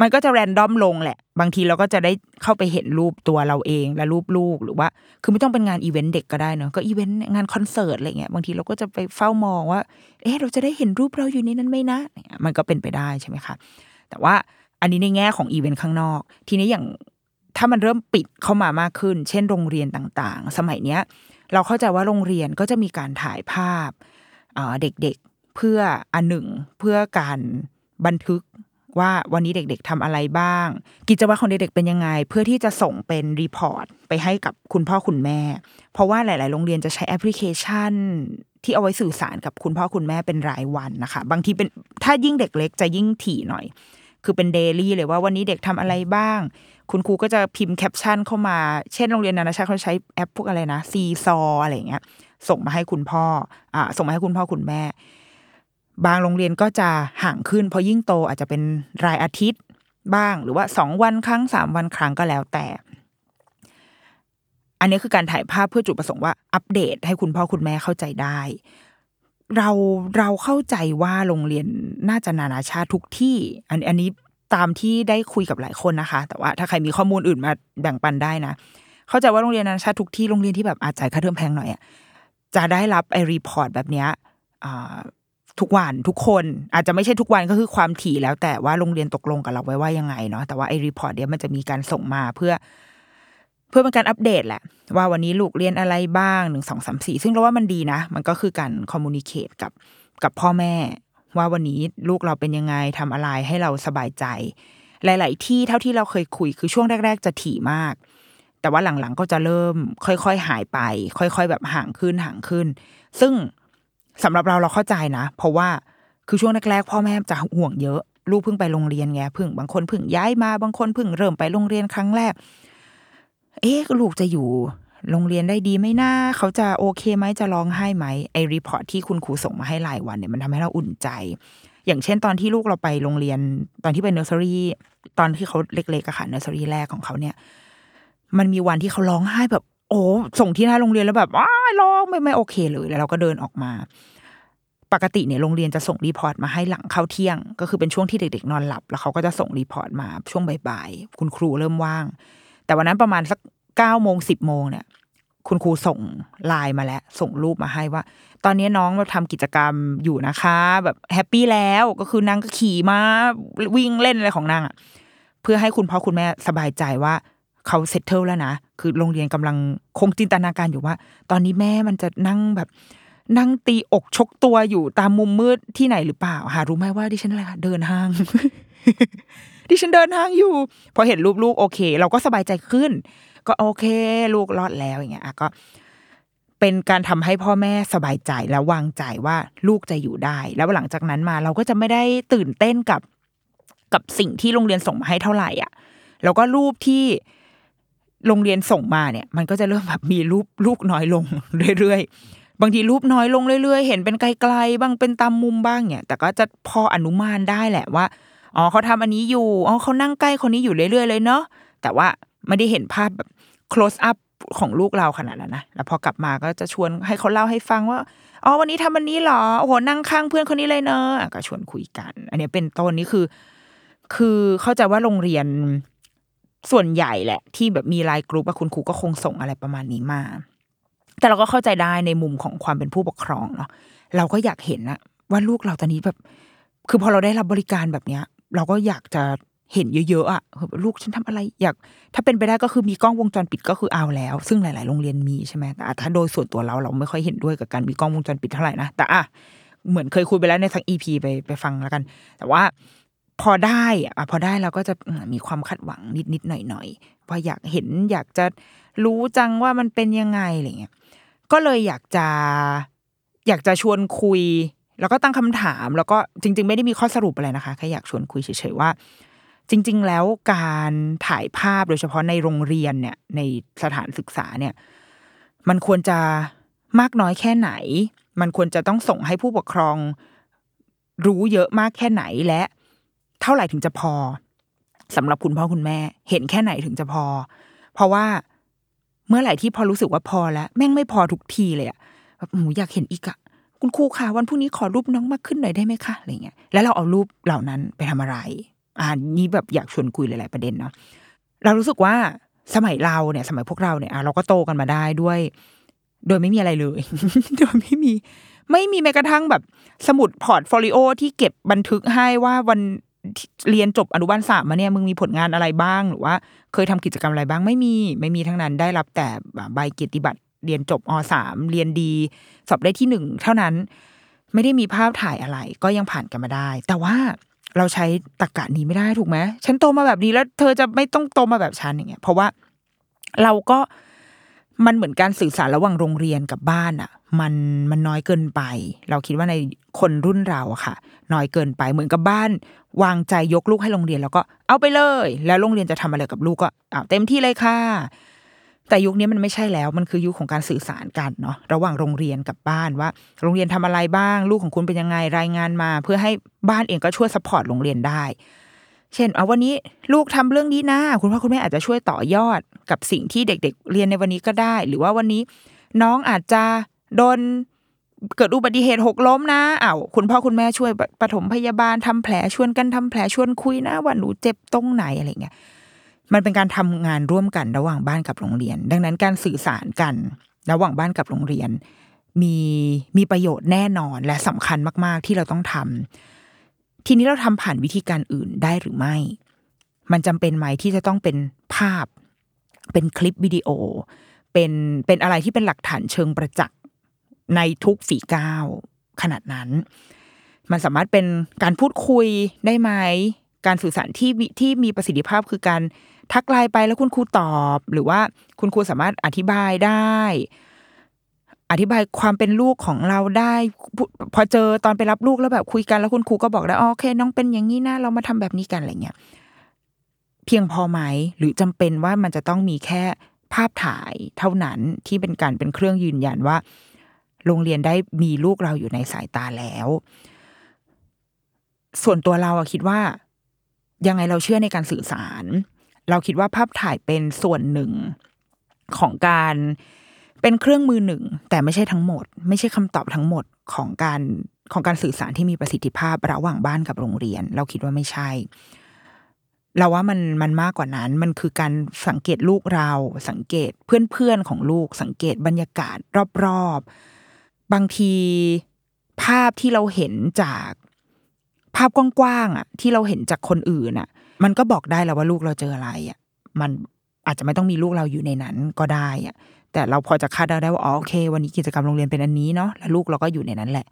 มันก็จะ random ลงแหละ บางทีเราก็จะได้เข้าไปเห็นรูปตัวเราเองและรูปลูกหรือว่า คือไม่ต้องเป็นงานอีเวนต์เด็กก็ได้เนอะก็อีเวนต์งานคอนเสิร์ตอะไรเงี้ยบางทีเราก็จะไปเฝ้ามองว่า เอ๊ะเราจะได้เห็นรูปเราอยู่ในนั้นไหมนะมันก็เป็นไปได้ใช่ไหมคะแต่ว่าอันนี้ในแง่ของอีเวนต์ข้างนอก ทีนี้อย่างถ้ามันเริ่มปิดเข้ามามากขึ้น เช่นโรงเรียนต่างๆ สมัยเนี้ย เราเข้าใจว่าโรงเรียนก็จะมีการถ่ายภาพเด็กๆเพื่ออันหนึ่งเพื่อการบันทึก ว่าวันนี้เด็กๆทำอะไรบ้าง กิจวัตรของเด็กๆเป็นยังไง เพื่อที่จะส่งเป็น report ไปให้กับคุณพ่อคุณแม่ เพราะว่าหลาย ๆ โรงเรียนจะใช้แอปพลิเคชัน ที่เอาไว้สื่อสารกับคุณพ่อคุณแม่เป็นรายวันนะคะ บางทีเป็นถ้ายิ่งเด็กเล็กจะยิ่งถี่หน่อย คือเป็น daily เลยว่าวันนี้เด็กทำอะไรบ้าง คุณครูก็จะพิมพ์แคปชั่นเข้ามา เช่นโรงเรียนนานาชาติเขาใช้แอปพวกอะไรนะ Seesaw อะไรเงี้ยส่งมาให้คุณพ่ออ่าส่งมาให้คุณพ่อคุณแม่ บางโรงเรียนก็จะห่างขึ้นพอยิ่งโตอาจจะเป็นรายอาทิตย์บ้างหรือว่าสองวันครั้งสามวันครั้งก็แล้วแต่ อันนี้คือการถ่ายภาพเพื่อจุดประสงค์ว่าอัปเดตให้คุณพ่อคุณแม่เข้าใจได้ เราเราเข้าใจว่าโรงเรียนน่าจะนานาชาติทุกที่ อันอันนี้ตามที่ได้คุยกับหลายคนนะคะ แต่ว่าถ้าใครมีข้อมูลอื่นมาแบ่งปันได้นะเข้าใจว่าโรงเรียนนานาชาติทุกที่โรงเรียนที่แบบอาจจ่ายค่าเทอมแพงหน่อยอะจะได้รับไอ report แบบเนี้ย ทุกวันทุกคนอาจจะไม่ใช่ทุกวันก็คือความถี่แล้วแต่ว่าโรงเรียนตกลงกับเราไว้ว่ายังไงเนาะแต่ว่าไอ้ report เนี้ยมันจะมีการส่งมาเพื่อ เพื่อเป็นการอัปเดตแหละ ว่าวันนี้ลูกเรียนอะไรบ้างหนึ่งสองสามสี่ซึ่งเราว่ามันดีนะ มันก็คือการคอมมูนิเคตกับกับพ่อแม่ ว่าวันนี้ลูกเราเป็นยังไงทำอะไรให้เราสบายใจ หลาย ๆ ที่เท่าที่เราเคยคุยคือช่วงแรก ๆ จะถี่มาก แต่ว่าหลังๆก็จะเริ่ม ค่อย ๆ หายไป ค่อย ๆ แบบห่างขึ้นห่างขึ้น ซึ่ง สำหรับเราเราเข้าใจนะ เพราะว่าคือช่วงแรกๆพ่อแม่จะห่วงเยอะ ลูกเพิ่งไปโรงเรียนไงเพิ่งบางคนเพิ่งย้ายมาบางคนเพิ่งเริ่มไปโรงเรียนครั้งแรก เอ๊ะลูกจะอยู่โรงเรียนได้ดีไหมนะเขาจะโอเคไหมจะร้องไห้ไหมไอ report ที่คุณครูส่งมาให้รายวันเนี่ยมันทำให้เราอุ่นใจ อย่างเช่นตอนที่ลูกเราไปโรงเรียน ตอนที่ไปเนอร์เซอรี่ตอนที่เขาเล็กๆอะค่ะเนอร์เซอรี่แรกของเขาเนี่ย มันมีวันที่เขาร้องไห้แบบ อ้ส่งที่หน้าโรงเรียนแล้วแบบว้าร้องไม่ไม่โอเคเลยแล้วเราก็เดินออกมา ปกติเนี่ยโรงเรียนจะส่ง report มาให้หลังข้าวเที่ยง ก็คือเป็นช่วงที่เด็ก ๆ นอนหลับ แล้วเขาก็จะส่ง report มาช่วงบ่ายๆคุณครูเริ่มว่าง แต่วันนั้นประมาณสักเก้าโมงสิบโมงเนี่ยคุณครูส่งไลน์มาแล้ว ส่งรูปมาให้ว่า ตอนนี้น้องมาทำกิจกรรมอยู่นะคะ แบบแฮปปี้แล้วก็คือนางก็ขี่มาวิ่งเล่นอะไรของนางอะ เพื่อให้คุณพ่อคุณแม่สบายใจว่า เขาเซตเทิลแล้วนะ คือโรงเรียนกำลังคงจินตนาการอยู่ว่า ตอนนี้แม่มันจะนั่งแบบ นั่งตีอกชกตัวอยู่ตามมุมมืดที่ไหนหรือเปล่า หารู้ไหมว่าดิฉันอะไรคะเดินห้าง ดิฉันเดินห้างอยู่ พอเห็นรูปลูกโอเค เราก็สบายใจขึ้น ก็โอเค ลูกรอดแล้วอย่างเงี้ยอะก็เป็นการทำให้พ่อแม่สบายใจแล้ววางใจว่าลูกจะอยู่ได้ แล้วหลังจากนั้นมาเราก็จะไม่ได้ตื่นเต้นกับกับสิ่งที่โรงเรียนส่งมาให้เท่าไหร่อะ แล้วก็รูปที่ โรงเรียนส่งมาเนี่ย มันก็จะเริ่มแบบมีรูปลูกน้อยลงเรื่อยๆ บางทีรูปน้อยลงเรื่อย ๆ เห็นเป็นไกลๆบ้างเป็นตามมุมบ้างเนี่ย แต่ก็จะพออนุมานได้แหละว่าอ๋อเขาทำอันนี้อยู่อ๋อเขานั่งใกล้คนนี้อยู่เรื่อยๆเลยเนาะแต่ว่าไม่ได้เห็นภาพแบบ close up ของลูกเราขนาดนั้นนะ แล้วพอกลับมาก็จะชวนให้เขาเล่าให้ฟังว่า อ๋อ วันนี้ทำอันนี้หรอ โอ้โห นั่งข้างเพื่อนคนนี้เลยเนอะก็ชวนคุยกัน อันนี้เป็นต้นนี้คือ คือเข้าใจว่าโรงเรียน ส่วนใหญ่แหละ ที่แบบมีไลน์กรุ๊ปคุณครูก็คงส่งอะไรประมาณนี้มา แต่เราก็เข้าใจได้ในมุมของความเป็นผู้ปกครองเนาะเราก็อยากเห็นนะว่าลูกเราตอนนี้แบบ คือพอเราได้รับบริการแบบเนี้ย เราก็อยากจะเห็นเยอะๆอะลูกฉันทำอะไรอยากถ้าเป็นไปได้ก็คือมีกล้องวงจรปิดก็คือเอาแล้ว ซึ่งหลายๆ โรงเรียนมีใช่ไหมแต่ถ้าโดยส่วนตัวเราเราไม่ค่อยเห็นด้วยกับการมีกล้องวงจรปิดเท่าไหร่นะแต่อะเหมือนเคยคุยไปแล้วในทั้งอีพีไปไปฟังแล้วกัน แต่ว่า พอได้อะพอได้เราก็จะมีความคาดหวังนิดนิดหน่อยหน่อยๆว่าอยากเห็นอยากจะรู้จังว่ามันเป็นยังไงอะไรเงี้ยก็เลยอยากจะอยากจะชวนคุย แล้วก็ตั้งคำถาม แล้วก็จริง ๆ ไม่ได้มีข้อสรุปอะไรนะคะแค่อยากชวนคุยเฉยๆว่า จริง ๆ แล้วการถ่ายภาพโดยเฉพาะในโรงเรียนเนี่ย ในสถานศึกษาเนี่ย มันควรจะมากน้อยแค่ไหน มันควรจะต้องส่งให้ผู้ปกครอง รู้เยอะมากแค่ไหนและ เท่าไหร่ถึงจะพอสำหรับคุณพ่อคุณแม่ เห็นแค่ไหนถึงจะพอ เพราะว่าเมื่อไหร่ที่พอรู้สึกว่าพอแล้ว แม่งไม่พอทุกทีเลยอะแบบหูอยากเห็นอีกอะคุณครูคะวันพรุ่งนี้ขอรูปน้องมากขึ้นหน่อยได้ไหมคะอะไรเงี้ยแล้วเราเอารูปเหล่านั้นไปทำอะไร อ่านี่แบบอยากชวนคุยหลาย ๆ ประเด็นเนาะเรารู้สึกว่าสมัยเราเนี่ย สมัยพวกเราเนี่ยอะเราก็โตกันมาได้ด้วย โดยไม่มีอะไรเลย โดยไม่มี ไม่มีแม้กระทั่งแบบ สมุด portfolio ที่เก็บบันทึกให้ว่าวัน เรียนจบอนุบาลสามมาเนี่ยมึงมีผลงานอะไรบ้าง หรือว่า เคยทำกิจกรรมอะไรบ้างไม่มี ไม่มีทั้งนั้นได้รับแต่ใบเกียรติบัตรเรียนจบอสามเรียนดีสอบได้ที่หนึ่งเท่านั้น ไม่ได้มีภาพถ่ายอะไร ก็ยังผ่านกันมาได้ แต่ว่าเราใช้ตรกกะนี้ไม่ได้ถูกไหมฉันโตมาแบบนี้แล้ว เธอจะไม่ต้องโตมาแบบฉันอย่างเงี้ย เพราะว่าเราก็มันเหมือนการสื่อสารระหว่างโรงเรียนกับบ้านอะ มันมันน้อยเกินไป เราคิดว่าในคนรุ่นเราอะค่ะ น้อยเกินไปเหมือนกับบ้าน วางใจยกลูกให้โรงเรียน แล้วก็เอาไปเลย แล้วโรงเรียนจะทำอะไรกับลูกก็เอาเต็มที่เลยค่ะ แต่ยุคนี้มันไม่ใช่แล้วมันคือยุคของการสื่อสารกันเนาะระหว่างโรงเรียนกับบ้านว่า โรงเรียนทำอะไรบ้าง ลูกของคุณเป็นยังไงรายงานมา เพื่อให้บ้านเองก็ช่วยสปอร์ตโรงเรียนได้เช่นเอาวันนี้ลูกทำเรื่องนี้นะ คุณพ่อคุณแม่อาจจะช่วยต่อยอดกับสิ่งที่เด็ก ๆ เรียนในวันนี้ก็ได้ หรือว่าวันนี้น้องอาจจะ โดนเกิดอุบัติเหตุหกล้มนะอ้าวคุณพ่อคุณแม่ช่วยปฐมพยาบาลทำแผลชวนกันทำแผลชวนคุยนะว่าหนูเจ็บตรงไหนอะไรเงี้ยมันเป็นการทำงานร่วมกันระหว่างบ้านกับโรงเรียน ดังนั้นการสื่อสารกัน ระหว่างบ้านกับโรงเรียน มีมีประโยชน์แน่นอนและสำคัญมาก ๆ ที่เราต้องทำทีนี้เราทำผ่านวิธีการอื่นได้หรือไม่ มันจำเป็นไหมที่จะต้องเป็นภาพ เป็นคลิปวิดีโอ เป็นเป็นอะไรที่เป็นหลักฐานเชิงประจักษ์ ในทุกฝีก้าวขนาดนั้น มันสามารถเป็นการพูดคุยได้ไหม การสื่อสารที่ที่มีประสิทธิภาพคือการทักไลน์ไปแล้วคุณครูตอบ หรือว่าคุณครูสามารถอธิบายได้ อธิบายความเป็นลูกของเราได้ พอเจอตอนไปรับลูกแล้วแบบคุยกันแล้วคุณครูก็บอกได้โอเค น้องเป็นอย่างนี้นะเรามาทำแบบนี้กันอะไรเงี้ยเพียงพอไหมหรือจำเป็นว่ามันจะต้องมีแค่ภาพถ่ายเท่านั้นที่เป็นการเป็นเครื่องยืนยันว่า โรงเรียนได้มีลูกเราอยู่ในสายตาแล้ว ส่วนตัวเราคิดว่า ยังไงเราเชื่อในการสื่อสาร เราคิดว่าภาพถ่ายเป็นส่วนหนึ่งของการเป็นเครื่องมือหนึ่ง แต่ไม่ใช่ทั้งหมด ไม่ใช่คำตอบทั้งหมดของการของการสื่อสารที่มีประสิทธิภาพระหว่างบ้านกับโรงเรียน เราคิดว่าไม่ใช่ เราว่ามันมันมากกว่านั้น มันคือการสังเกตลูกเรา สังเกตเพื่อนๆของลูก สังเกตบรรยากาศรอบๆ บางทีภาพที่เราเห็นจากภาพกว้างๆอะ ที่เราเห็นจากคนอื่นอะ มันก็บอกได้แล้วว่าลูกเราเจออะไรอะ มันอาจจะไม่ต้องมีลูกเราอยู่ในนั้นก็ได้อะ แต่เราพอจะคาดเดาได้ว่าอ๋อโอเค วันนี้กิจกรรมโรงเรียนเป็นอันนี้เนาะแล้วลูกเราก็อยู่ในนั้นแหละ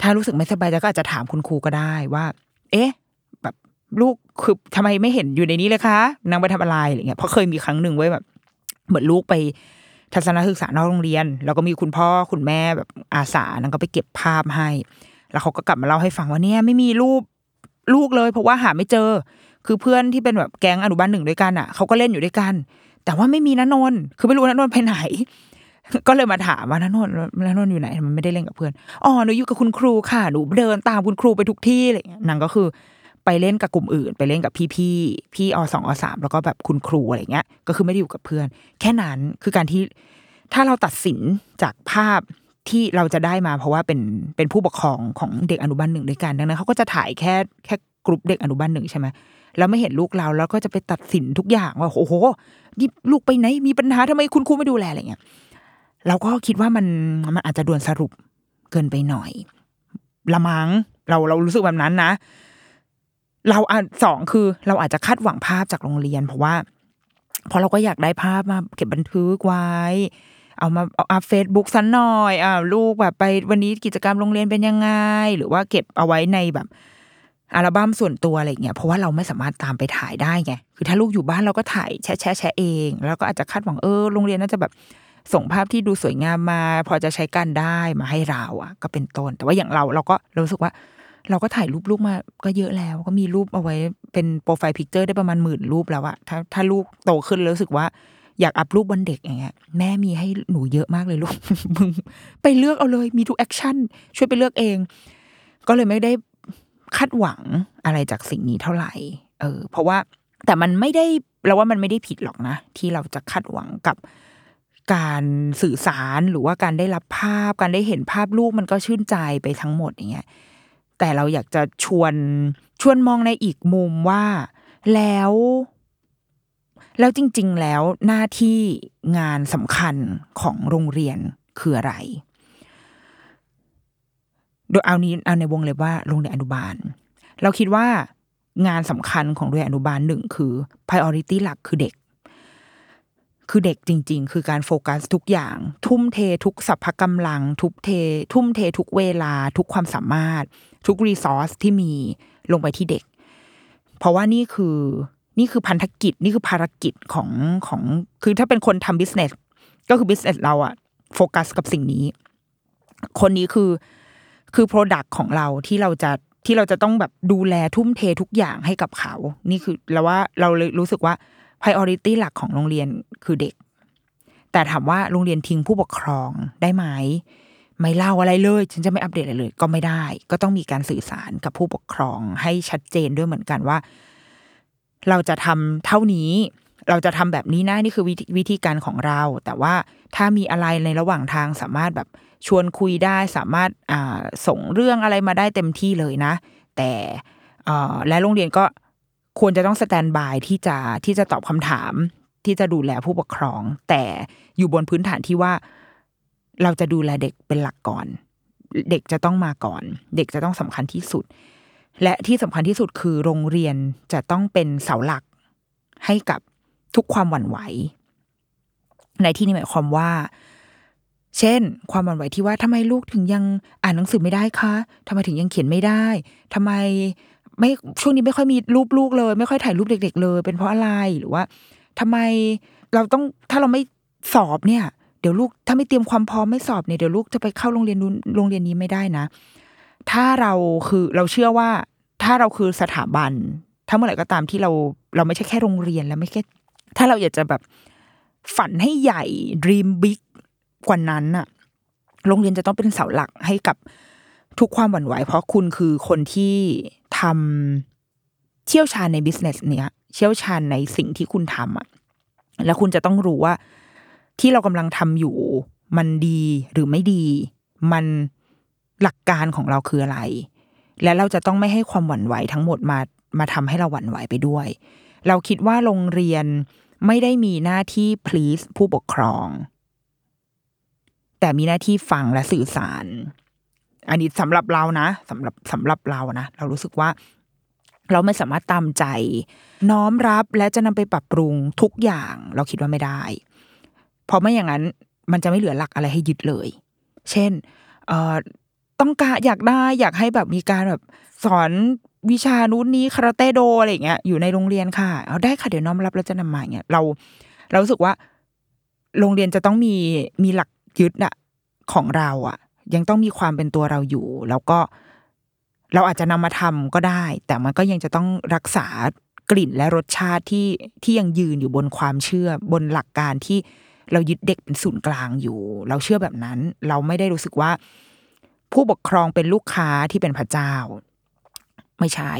ถ้ารู้สึกไม่สบายใจก็อาจจะถามคุณครูก็ได้ว่า เอ๊ะ แบบลูกคือทำไมไม่เห็นอยู่ในนี้เลยคะนางไปทำอะไรอะไรเงี้ยเพราะเคยมีครั้งหนึ่งไว้แบบ เหมือนลูกไป ทัศนศึกษานอกโรงเรียน แล้วก็มีคุณพ่อคุณแม่แบบอาสานางก็ไปเก็บภาพให้ แล้วเขาก็กลับมาเล่าให้ฟังว่าเนี่ยไม่มีรูปลูกเลย เพราะว่าหาไม่เจอ คือเพื่อนที่เป็นแบบแก๊งอนุบาลหนึ่งด้วยกันอะเขาก็เล่นอยู่ด้วยกัน แต่ว่าไม่มีนนนคือไม่รู้นนนไปไหน ก็เลยมาถามว่านนนนนนอยู่ไหนมันไม่ได้เล่นกับเพื่อนอ๋อหนูอยู่กับคุณครูค่ะหนูเดินตามคุณครูไปทุกที่อะไรเงี้ยนางก็คือ ไปเล่นกับกลุ่มอื่น ไปเล่นกับพี่พี่พี่อสองอสามแล้วก็แบบคุณครูอะไรเงี้ย ก็คือไม่ได้อยู่กับเพื่อน แค่นั้นคือการที่ถ้าเราตัดสินจากภาพที่เราจะได้มาเพราะว่าเป็นเป็นผู้ปกครองของเด็กอนุบาลหนึ่งด้วยกันดังนั้นเขาก็จะถ่ายแค่แค่กลุ่มเด็กอนุบาลหนึ่งใช่ไหมแล้วไม่เห็นลูกเราแล้วก็จะไปตัดสินทุกอย่างว่าโอ้โหนี่ลูกไปไหนมีปัญหาทำไมคุณครูไม่ดูแลอะไรเงี้ยเราก็คิดว่ามันมันอาจจะด่วนสรุปเกินไปหน่อยละมังเราเรารู้สึกแบบนั้นนะ เราอะสองคือเราอาจจะคาดหวังภาพจากโรงเรียน เพราะว่าเพราะเราก็อยากได้ภาพมาเก็บบันทึกไว้ เอามาเอาอัพเฟซบุ๊กสักหน่อยอ่าลูกแบบไปวันนี้กิจกรรมโรงเรียนเป็นยังไง หรือว่าเก็บเอาไว้ในแบบอัลบั้มส่วนตัวอะไรเงี้ยเพราะว่าเราไม่สามารถตามไปถ่ายได้ไงคือถ้าลูกอยู่บ้านเราก็ถ่ายแชะแชะแชะเอง แล้วก็อาจจะคาดหวังเออโรงเรียนน่าจะแบบส่งภาพที่ดูสวยงามมา พอจะใช้กันได้มาให้เราอะก็เป็นต้น แต่ว่าอย่างเราเราก็เรารู้สึกว่า เราก็ถ่ายรูปลูกมาก็เยอะแล้ว ก็มีรูปเอาไว้เป็น profile picture ได้ประมาณหมื่นรูปแล้วอะถ้าถ้าลูกโตขึ้นแล้วรู้สึกว่าอยากอัพรูปวันเด็กอย่างเงี้ยแม่มีให้หนูเยอะมากเลยลูกมึงไปเลือกเอาเลยมีทุก action ช่วยไปเลือกเอง ก็เลยไม่ได้คาดหวังอะไรจากสิ่งนี้เท่าไหร่ เออ เพราะว่าแต่มันไม่ได้เราว่ามันไม่ได้ผิดหรอกนะ ที่เราจะคาดหวังกับการสื่อสารหรือว่าการได้รับภาพ การได้เห็นภาพลูกมันก็ชื่นใจไปทั้งหมดอย่างเงี้ย แต่เราอยากจะชวนชวนมองในอีกมุมว่า แล้ว แล้วจริง ๆ แล้วหน้าที่งานสำคัญของโรงเรียนคืออะไร โดยเอานี้เอาในวงเลยว่าโรงเรียนอนุบาล เราคิดว่างานสำคัญของโรงเรียนอนุบาลหนึ่งคือ priority หลักคือเด็กคือเด็กจริง ๆ คือการโฟกัสทุกอย่าง ทุ่มเททุกสรรพกำลัง ทุกเท ทุ่มเททุกเวลาทุกความสามารถ ทุก resource ที่มีลงไปที่เด็ก เพราะว่านี่คือนี่คือพันธกิจนี่คือภารกิจของของคือถ้าเป็นคนทำ business ก็คือ business เราอะโฟกัสกับสิ่งนี้ คนนี้คือคือโปรดักต์ของเราที่เราจะที่เราจะต้องแบบดูแลทุ่มเททุกอย่างให้กับเขา นี่คือแล้วว่าเราเลยรู้สึกว่า priority หลักของโรงเรียนคือเด็ก แต่ถามว่าโรงเรียนทิ้งผู้ปกครองได้ไหม ไม่เล่าอะไรเลย ฉันจะไม่อัปเดตอะไรเลย ก็ไม่ได้ ก็ต้องมีการสื่อสารกับผู้ปกครองให้ชัดเจนด้วยเหมือนกันว่า เราจะทำเท่านี้ เราจะทำแบบนี้นะนี่คือวิธีวิธีการของเรา แต่ว่าถ้ามีอะไรในระหว่างทางสามารถแบบชวนคุยได้สามารถอ่าส่งเรื่องอะไรมาได้เต็มที่เลยนะ แต่และโรงเรียนก็ควรจะต้องสแตนบายที่จะที่จะตอบคำถามที่จะดูแลผู้ปกครอง แต่อยู่บนพื้นฐานที่ว่า เราจะดูแลเด็กเป็นหลักก่อน เด็กจะต้องมาก่อน เด็กจะต้องสำคัญที่สุด และที่สำคัญที่สุดคือโรงเรียนจะต้องเป็นเสาหลักให้กับทุกความหวั่นไหว ในที่นี้หมายความว่า เช่น ความหวั่นไหวที่ว่าทำไมลูกถึงยังอ่านหนังสือไม่ได้คะทำไมถึงยังเขียนไม่ได้ทำไมไม่ช่วงนี้ไม่ค่อยมีรูปลูกเลย ไม่ค่อยถ่ายรูปเด็ก ๆ เลย เป็นเพราะอะไรหรือว่าทำไมเราต้องถ้าเราไม่สอบเนี่ย ดี๋ยวลูกถ้าไม่เตรียมความพร้อมไม่สอบเนี่ยเดี๋ยวลูกจะไปเข้าโรงเรียนนู้นโรงเรียนนี้ไม่ได้นะ ถ้าเราคือเราเชื่อว่าถ้าเราคือสถาบัน ถ้าเมื่อไหร่ก็ตามที่เราเราไม่ใช่แค่โรงเรียนแล้วไม่แค่ถ้าเราอยากจะแบบฝันให้ใหญ่ dream big กว่านั้นอะโรงเรียนจะต้องเป็นเสาหลักให้กับทุกความหวั่นไหว เพราะคุณคือคนที่ทำเชี่ยวชาญใน business เนี้ยเชี่ยวชาญในสิ่งที่คุณทำอะแล้วคุณจะต้องรู้ว่า ที่เรากำลังทำอยู่ มันดีหรือไม่ดี มันหลักการของเราคืออะไร และเราจะต้องไม่ให้ความหวั่นไหวทั้งหมดมามาทำให้เราหวั่นไหวไปด้วย เราคิดว่าโรงเรียนไม่ได้มีหน้าที่ please ผู้ปกครอง แต่มีหน้าที่ฟังและสื่อสาร อันนี้สำหรับเรานะสำหรับสำหรับเรานะ เรารู้สึกว่า เราไม่สามารถตามใจ น้อมรับและจะนำไปปรับปรุงทุกอย่าง เราคิดว่าไม่ได้ เพราะไม่อย่างนั้นมันจะไม่เหลือหลักอะไรให้ยึดเลย เช่นเอ่อต้องการอยากได้อยากให้แบบมีการแบบสอนวิชานู้นนี้คาราเต้โดอะไรอย่างเงี้ยอยู่ในโรงเรียนค่ะ เอาได้ค่ะเดี๋ยวน้อมรับแล้วจะนำมาอย่าเงี้ยเราเรารู้สึกว่า โรงเรียนจะต้องมีมีหลักยึดอะของเราอะยังต้องมีความเป็นตัวเราอยู่ แล้วก็เราอาจจะนำมาทำก็ได้ แต่มันก็ยังจะต้องรักษากลิ่นและรสชาติที่ที่ยังยืนอยู่บนความเชื่อบนหลักการที่ เรายึดเด็กเป็นศูนย์กลางอยู่ เราเชื่อแบบนั้น เราไม่ได้รู้สึกว่า ผู้ปกครองเป็นลูกค้าที่เป็นพระเจ้า ไม่ใช่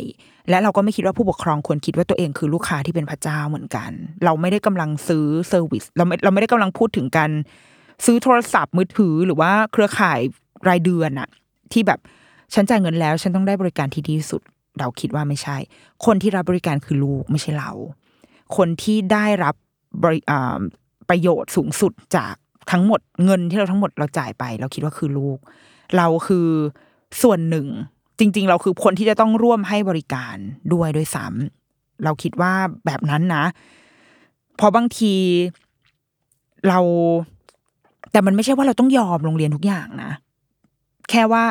และเราก็ไม่คิดว่าผู้ปกครองควรคิดว่าตัวเองคือลูกค้าที่เป็นพระเจ้าเหมือนกัน เราไม่ได้กำลังซื้อเซอร์วิสเราไม่เราไม่ได้กำลังพูดถึงการซื้อโทรศัพท์มือถือหรือว่าเครือข่ายรายเดือนอะที่แบบฉันจ่ายเงินแล้ว ฉันต้องได้บริการที่ดีที่สุด เราคิดว่าไม่ใช่ คนที่รับบริการคือลูกไม่ใช่เรา คนที่ได้รับบริอ่า ประโยชน์สูงสุดจากทั้งหมดเงินที่เราทั้งหมดเราจ่ายไป เราคิดว่าคือลูก เราคือส่วนหนึ่ง จริง ๆ เราคือคนที่จะต้องร่วมให้บริการด้วยด้วยซ้ำเราคิดว่าแบบนั้นนะพราะบางทีเรา แต่มันไม่ใช่ว่าเราต้องยอมโรงเรียนทุกอย่างนะ แค่ว่า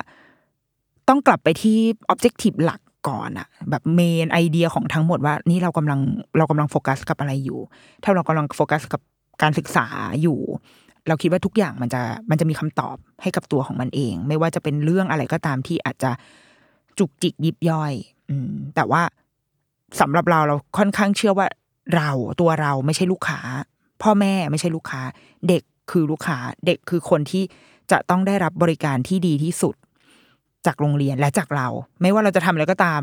ต้องกลับไปที่ objective หลักก่อนอะแบบเมนไอเดียของทั้งหมดว่า นี่เรากำลังเรากำลังโฟกัสกับอะไรอยู่ ถ้าเรากำลังโฟกัสกับ การศึกษาอยู่ เราคิดว่าทุกอย่างมันจะมันจะมีคำตอบให้กับตัวของมันเอง ไม่ว่าจะเป็นเรื่องอะไรก็ตามที่อาจจะจุกจิกยิบย่อย อืม แต่ว่าสำหรับเราเราค่อนข้างเชื่อว่าเราตัวเราไม่ใช่ลูกค้า พ่อแม่ไม่ใช่ลูกค้า เด็กคือลูกค้า เด็กคือคนที่จะต้องได้รับบริการที่ดีที่สุด จากโรงเรียนและจากเรา ไม่ว่าเราจะทำอะไรก็ตาม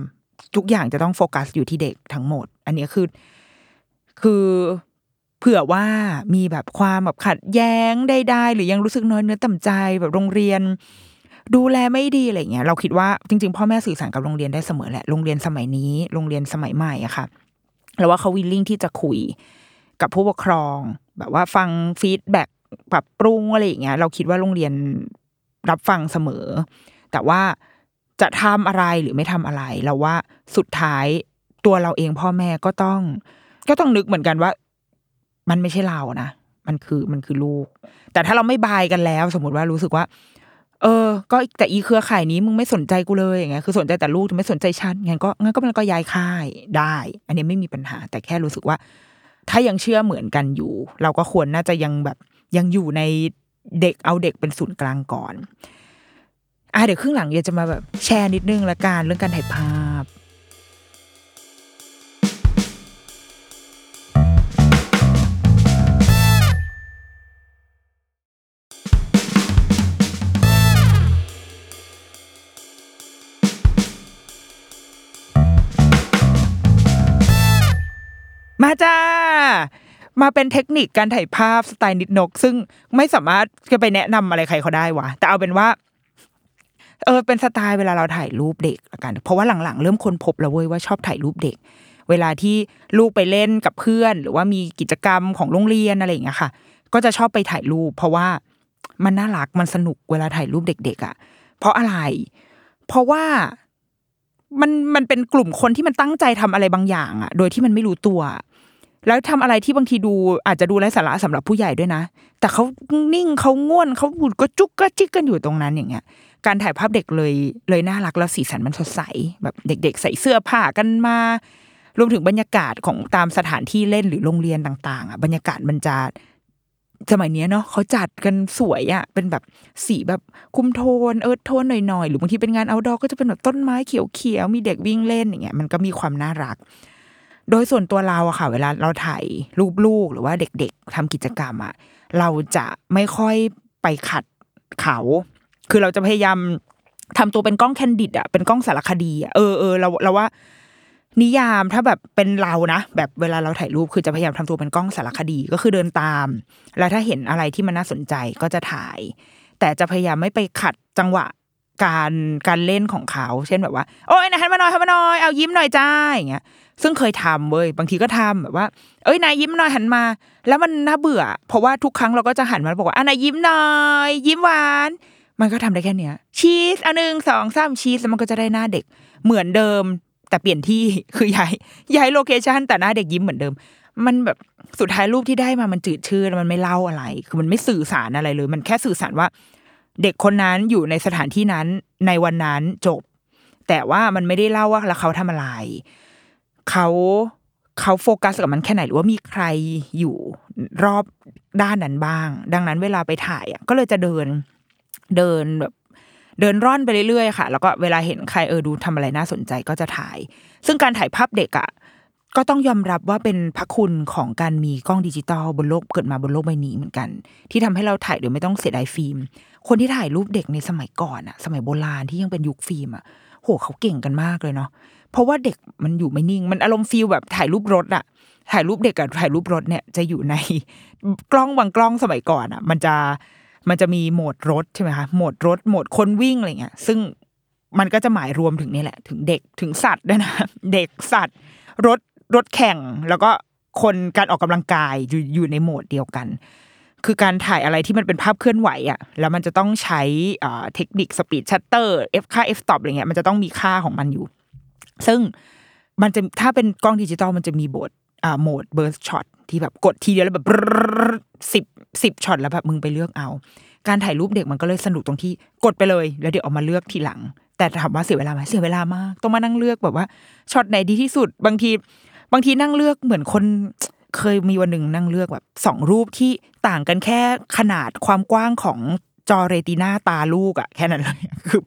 ทุกอย่างจะต้องโฟกัสอยู่ที่เด็กทั้งหมด อันนี้คือ คือ เผื่อว่ามีแบบความแบบขัดแย้งใดๆหรือยังรู้สึกน้อยเนื้อต่ำใจแบบโรงเรียน ดูแลไม่ดีอะไรเงี้ยเราคิดว่าจริง ๆ พ่อแม่สื่อสารกับโรงเรียนได้เสมอแหละโรงเรียนสมัยนี้ โรงเรียนสมัยใหม่อะค่ะแล้วว่าเขา willing ที่จะคุยกับผู้ปกครอง แบบว่าฟัง feedback ปรับปรุงอะไรอย่างเงี้ยเราคิดว่าโรงเรียนรับฟังเสมอ แต่ว่าจะทำอะไรหรือไม่ทำอะไร เราว่าสุดท้ายตัวเราเองพ่อแม่ก็ต้อง ก็ต้องนึกเหมือนกันว่า มันไม่ใช่เรานะมันคือมันคือลูก แต่ถ้าเราไม่ buy กันแล้ว สมมติว่ารู้สึกว่า เออ ก็แต่อีเครือข่ายนี้มึงไม่สนใจกูเลยอย่างเงี้ยคือสนใจแต่ลูกแต่ไม่สนใจฉันงั้นก็งั้นก็มันก็ย้ายค่ายได้ อันนี้ไม่มีปัญหา แต่แค่รู้สึกว่า ถ้ายังเชื่อเหมือนกันอยู่ เราก็ควรน่าจะยังแบบยังอยู่ในเด็กเอาเด็กเป็นศูนย์กลางก่อนอะเดี๋ยวครึ่งหลังเดี๋ยวจะมาแบบแชร์นิดนึงละกันเรื่องการถ่ายภาพ มาจ้า มาเป็นเทคนิคการถ่ายภาพสไตล์นิดนก ซึ่งไม่สามารถจะไปแนะนำอะไรใครเขาได้วะแต่เอาเป็นว่า เออเป็นสไตล์เวลาเราถ่ายรูปเด็กละกัน เพราะว่าหลังๆ เริ่มคนพบแล้วเว้ยว่าชอบถ่ายรูปเด็ก เวลาที่ลูกไปเล่นกับเพื่อน หรือว่ามีกิจกรรมของโรงเรียนอะไรอย่างเงี้ยค่ะ ก็จะชอบไปถ่ายรูป เพราะว่ามันน่ารักมันสนุกเวลาถ่ายรูปเด็กๆอะ เพราะอะไร เพราะว่ามันมันเป็นกลุ่มคนที่มันตั้งใจทำอะไรบางอย่างอะโดยที่มันไม่รู้ตัว แล้วทำอะไรที่บางทีดูอาจจะดูไร้สาระสำหรับผู้ใหญ่ด้วยนะ แต่เขานิ่งเขาง่วนเขาบุดก็จุกก็จิกกันอยู่ตรงนั้นอย่างเงี้ย การถ่ายภาพเด็กเลยเลยน่ารักแล้วสีสันมันสดใสแบบเด็ก ๆ ใส่เสื้อผ้ากันมารวมถึงบรรยากาศของตามสถานที่เล่นหรือโรงเรียนต่าง ๆอะบรรยากาศมันจะสมัยนี้เนาะเขาจัดกันสวยอะเป็นแบบสีแบบคุมโทนเอิร์ธโทนหน่อยๆ หรือ บางทีเป็นงานเอาดอก็จะเป็นแบบต้นไม้เขียวๆ มีเด็กวิ่งเล่นอย่างเงี้ยมันก็มีความน่ารัก โดยส่วนตัวเราอะค่ะ เวลาเราถ่ายรูปลูกหรือว่าเด็กๆทำกิจกรรมอะเราจะไม่ค่อยไปขัดเขา คือเราจะพยายามทำตัวเป็นกล้องแคนดิดอะเป็นกล้องสารคดีอะเออเออเราเราว่า นิยามถ้าแบบเป็นเรานะแบบเวลาเราถ่ายรูปคือจะพยายามทำตัวเป็นกล้องสารคดีก็คือเดินตาม แล้วถ้าเห็นอะไรที่มันน่าสนใจก็จะถ่าย แต่จะพยายามไม่ไปขัดจังหวะการการเล่นของเขา เช่นแบบว่า โอ้ยนายหันมาหน่อยหันมาหน่อยเอายิ้มหน่อยจ้าอย่างเงี้ย ซึ่งเคยทำเว้ยบางทีก็ทำแบบว่า เอ้ยนายยิ้มหน่อยหันมา แล้วมันน่าเบื่อ เพราะว่าทุกครั้งเราก็จะหันมาบอกว่าอะนายยิ้มหน่อย ยิ้มหวาน มันก็ทำได้แค่เนี้ยชีสอันหนึ่งสองสามชีสแล้วมันก็จะได้หน้าเด็กเหมือนเดิม แต่เปลี่ยนที่คือย้ายย้าย location แต่หน้าเด็กยิ้มเหมือนเดิม มันแบบสุดท้ายรูปที่ได้มามันจืดชืดมันไม่เล่าอะไร คือมันไม่สื่อสารอะไรเลย มันแค่สื่อสารว่า เด็กคนนั้นอยู่ในสถานที่นั้นในวันนั้นจบ แต่ว่ามันไม่ได้เล่าว่าแล้วเขาทำอะไร เขาเขาโฟกัสกับมันแค่ไหนหรือว่ามีใครอยู่รอบด้านนั้นบ้าง ดังนั้นเวลาไปถ่ายอะก็เลยจะเดินเดินแบบเดินร่อนไปเรื่อยๆค่ะ แล้วก็เวลาเห็นใครเออดูทำอะไรน่าสนใจก็จะถ่าย ซึ่งการถ่ายภาพเด็กอะก็ต้องยอมรับว่าเป็นพระคุณของการมีกล้องดิจิตอลบนโลกเกิดมาบนโลกใบนี้เหมือนกัน ที่ทำให้เราถ่ายโดยไม่ต้องเสียดายฟิล์ม คนที่ถ่ายรูปเด็กในสมัยก่อนอะสมัยโบราณที่ยังเป็นยุคฟิล์มอะโหเขาเก่งกันมากเลยเนาะ เพราะว่าเด็กมันอยู่ไม่นิ่ง มันอารมณ์ feel แบบถ่ายรูปรถอะถ่ายรูปเด็กกับถ่ายรูปรถเนี่ยจะอยู่ในกล้องบางกล้องสมัยก่อนอะมันจะมันจะมีโหมดรถใช่ไหมคะโหมดรถโหมดคนวิ่งอะไรเงี้ย ซึ่งมันก็จะหมายรวมถึงนี่แหละ ถึงเด็กถึงสัตว์ด้วยนะเด็กสัตว์ รถรถแข่งแล้วก็คนการออกกำลังกายอยู่อยู่ในโหมดเดียวกัน คือการถ่ายอะไรที่มันเป็นภาพเคลื่อนไหวอะแล้วมันจะต้องใช้เทคนิค speed shutter F ค่า F stop อะไรเงี้ยมันจะต้องมีค่าของมันอยู่ ซึ่งมันจะถ้าเป็นกล้องดิจิตอลมันจะมีโหมดอ่า mode burst shot ที่แบบกดทีเดียวแล้วแบบสิบสิบช็อตแล้วแบบมึงไปเลือกเอา การถ่ายรูปเด็กมันก็เลยสนุกตรงที่กดไปเลย แล้วเดี๋ยวออกมาเลือกทีหลัง แต่ถามว่าเสียเวลาไหมเสียเวลามากต้องมานั่งเลือกแบบว่าช็อตไหนดีที่สุด บางที บางทีนั่งเลือกเหมือนคนเคยมีวันหนึ่งนั่งเลือกแบบสองรูปที่ต่างกันแค่ขนาดความกว้างของจอเรตินาตาลูกอะแค่นั้นเลยคือ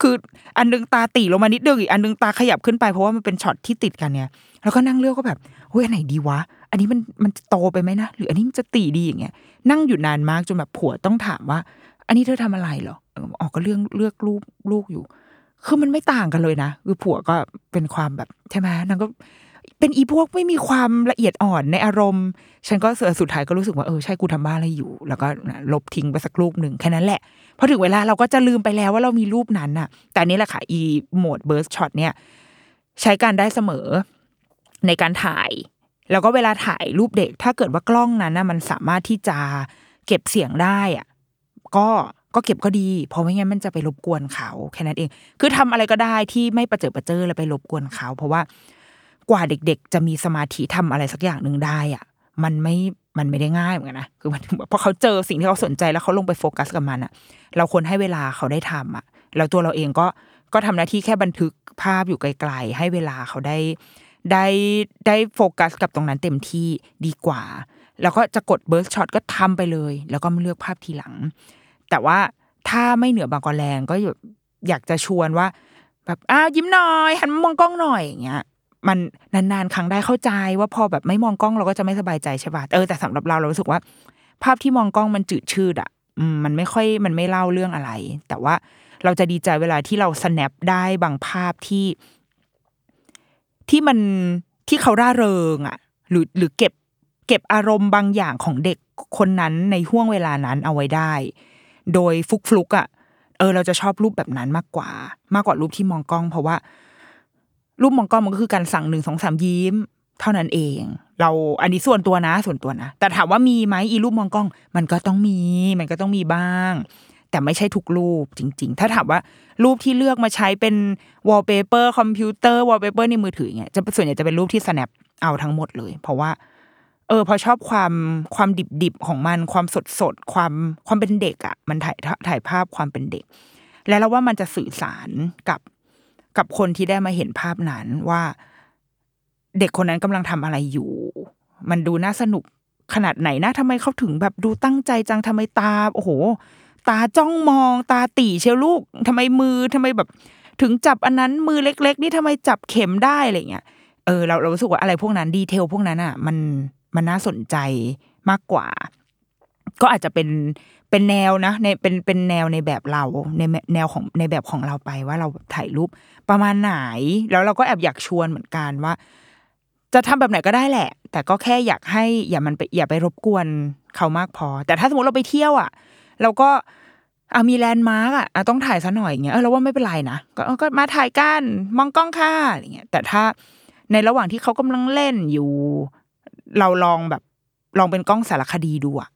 คืออันนึงตาตีลงมานิดนึงอีกอันนึงตาขยับขึ้นไปเพราะว่ามันเป็นช็อตที่ติดกันเนี่ยแล้วก็นั่งเลือกก็แบบเฮ้ยอันไหนดีวะ อันนี้มันมันจะโตไปไหมนะหรืออันนี้มันจะตีดีอย่างเงี้ยนั่งอยู่นานมากจนแบบผัวต้องถามว่า อันนี้เธอทำอะไรเหรอออออกก็เรื่องเลือกลูกลูกอยู่คือมันไม่ต่างกันเลยนะคือผัวก็เป็นความแบบใช่ไหมนางก็ เป็นอีพวกไม่มีความละเอียดอ่อนในอารมณ์ ฉันก็สุดท้ายก็รู้สึกว่าเออใช่กูทำบ้าอะไรอยู่ แล้วก็ลบทิ้งไปสักรูปหนึ่งแค่นั้นแหละพอถึงเวลาเราก็จะลืมไปแล้วว่าเรามีรูปนั้นน่ะ แต่นนี้แหละค่ะอีโหมดเบิร์สช็อตเนี่ย ใช้การได้เสมอในการถ่าย แล้วก็เวลาถ่ายรูปเด็ก ถ้าเกิดว่ากล้องนั้นนะมันสามารถที่จะเก็บเสียงได้อะก็ก็เก็บก็ดี เพราะไม่งั้นมันจะไปรบกวนเขาแค่นั้นเอง คือทำอะไรก็ได้ที่ไม่ประเจิดประเจอแล้วไปรบกวนเขา เพราะว่า กว่าเด็ก ๆ จะมีสมาธิทำอะไรสักอย่างหนึ่งได้อะ มันไม่มันไม่ได้ง่ายเหมือนกันนะคือมันพอเขาเจอสิ่งที่เขาสนใจแล้วเขาลงไปโฟกัสกับมันอะ เราควรให้เวลาเขาได้ทำอะแล้วตัวเราเองก็ก็ทำหน้าที่แค่บันทึกภาพอยู่ไกลๆให้เวลาเขาได้ได้ได้โฟกัสกับตรงนั้นเต็มที่ดีกว่า แล้วก็จะกด burst shot ก็ทำไปเลย แล้วก็มาเลือกภาพทีหลัง แต่ว่าถ้าไม่เหนือบ่ากว่าแรงก็อยากจะชวนว่า แบบอ้าวยิ้มหน่อยหันมามองกล้องหน่อยอย่างเงี้ย มันนานๆ ครั้งได้เข้าใจว่าพอแบบไม่มองกล้องเราก็จะไม่สบายใจใช่ป่ะเออแต่สำหรับเราเรารู้สึกว่า ภาพที่มองกล้องมันจืดชืดอะมมันไม่ค่อยมันไม่เล่าเรื่องอะไร แต่ว่าเราจะดีใจเวลาที่เรา snap ได้บางภาพที่ ที่มันที่เขาร่าเริงอะ หรือหรือเก็บ เก็บอารมณ์บางอย่างของเด็กคนนั้นในห่วงเวลานั้นเอาไว้ได้ โดยฟุกฟลุกอะเออเราจะชอบรูปแบบนั้นมากกว่า มากกว่ารูปที่มองกล้อง เพราะว่า รูปมองกล้องมันก็คือการสั่งหนึ่งสองสามยิ้ม เท่านั้นเอง เราอันนี้ส่วนตัวนะ ส่วนตัวนะ แต่ถามว่ามีไหมอีรูปมองกล้องมันก็ต้องมี มันก็ต้องมีบ้าง แต่ไม่ใช่ทุกรูปจริง ๆ ถ้าถามว่ารูปที่เลือกมาใช้เป็นวอลเปเปอร์คอมพิวเตอร์วอลเปเปอร์ในมือถือเงี้ยจะส่วนใหญ่จะเป็นรูปที่ snap เอาทั้งหมดเลย เพราะว่า เออพอชอบความความดิบดิบของมันความสดสดความความเป็นเด็กอะ่ะ มันถ่ายถ่ายภาพความเป็นเด็ก แล้วเราว่ามันจะสื่อสารกับ กับคนที่ได้มาเห็นภาพนั้นว่า เด็กคนนั้นกำลังทำอะไรอยู่ มันดูน่าสนุกขนาดไหนนะทำไมเขาถึงแบบดูตั้งใจจังทำไมตาโอ้โห ตาจ้องมอง ตาตีเชียวลูกทำไมมือทำไมแบบ ถึงจับอันนั้นมือเล็ก ๆ นี่ทำไมจับเข็มได้อะไรเงี้ยเออเราเรารู้สึกว่าอะไรพวกนั้นดีเทลพวกนั้นอะ มันมันน่าสนใจมากกว่า ก็อาจจะเป็นเป็นแนวนะในเป็นเป็นแนวในแบบเราในแนวของในแบบของเราไปว่าเราถ่ายรูปประมาณไหน แล้วเราก็แอบอยากชวนเหมือนกันว่า จะทำแบบไหนก็ได้แหละ แต่ก็แค่อยากให้อย่ามันไปอย่าไปรบกวนเขามากพอ แต่ถ้าสมมติเราไปเที่ยวอะเราก็อามีแลนด์มาร์กอะต้องถ่ายซะหน่อยอย่างเงี้ยเออเราว่าไม่เป็นไรนะก็ก็มาถ่ายกันมองกล้องค่ะอะไรเงี้ยแต่ถ้าในระหว่างที่เขากำลังเล่นอยู่ เราลองแบบลองเป็นกล้องสารคดีดูอะ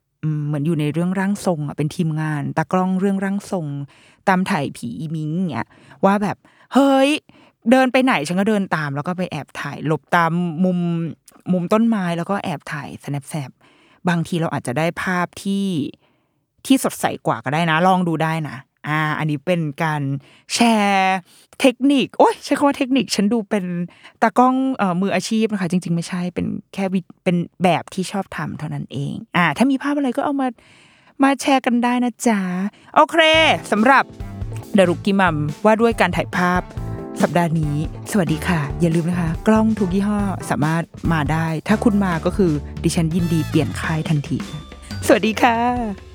เหมือนอยู่ในเรื่องร่างทรงอะเป็นทีมงานตากล้องเรื่องร่างทรง ตามถ่ายผีมิงเงี้ยว่าแบบ เฮ้ย เดินไปไหนฉันก็เดินตาม แล้วก็ไปแอบถ่ายหลบตามมุมมุมต้นไม้แล้วก็แอบถ่ายแสบแซบบางทีเราอาจจะได้ภาพที่ที่สดใสกว่าก็ได้นะ ลองดูได้นะ อ่า อันนี้เป็นการแชร์เทคนิค โอ้ยใช้คำว่าเทคนิค ฉันดูเป็นตากล้องเอ่อมืออาชีพนะคะ จริง ๆ ไม่ใช่ เป็นแค่เป็นแบบที่ชอบทำเท่านั้นเอง อ่า ถ้ามีภาพอะไรก็เอามา มาแชร์กันได้นะจ๊ะ โอเคสำหรับเดรุกิมัมว่าด้วยการถ่ายภาพสัปดาห์นี้ สวัสดีค่ะ อย่าลืมนะคะ กล้องทุกยี่ห้อสามารถมาได้ ถ้าคุณมาก็คือดิฉันยินดีเปลี่ยนค่ายทันที สวัสดีค่ะ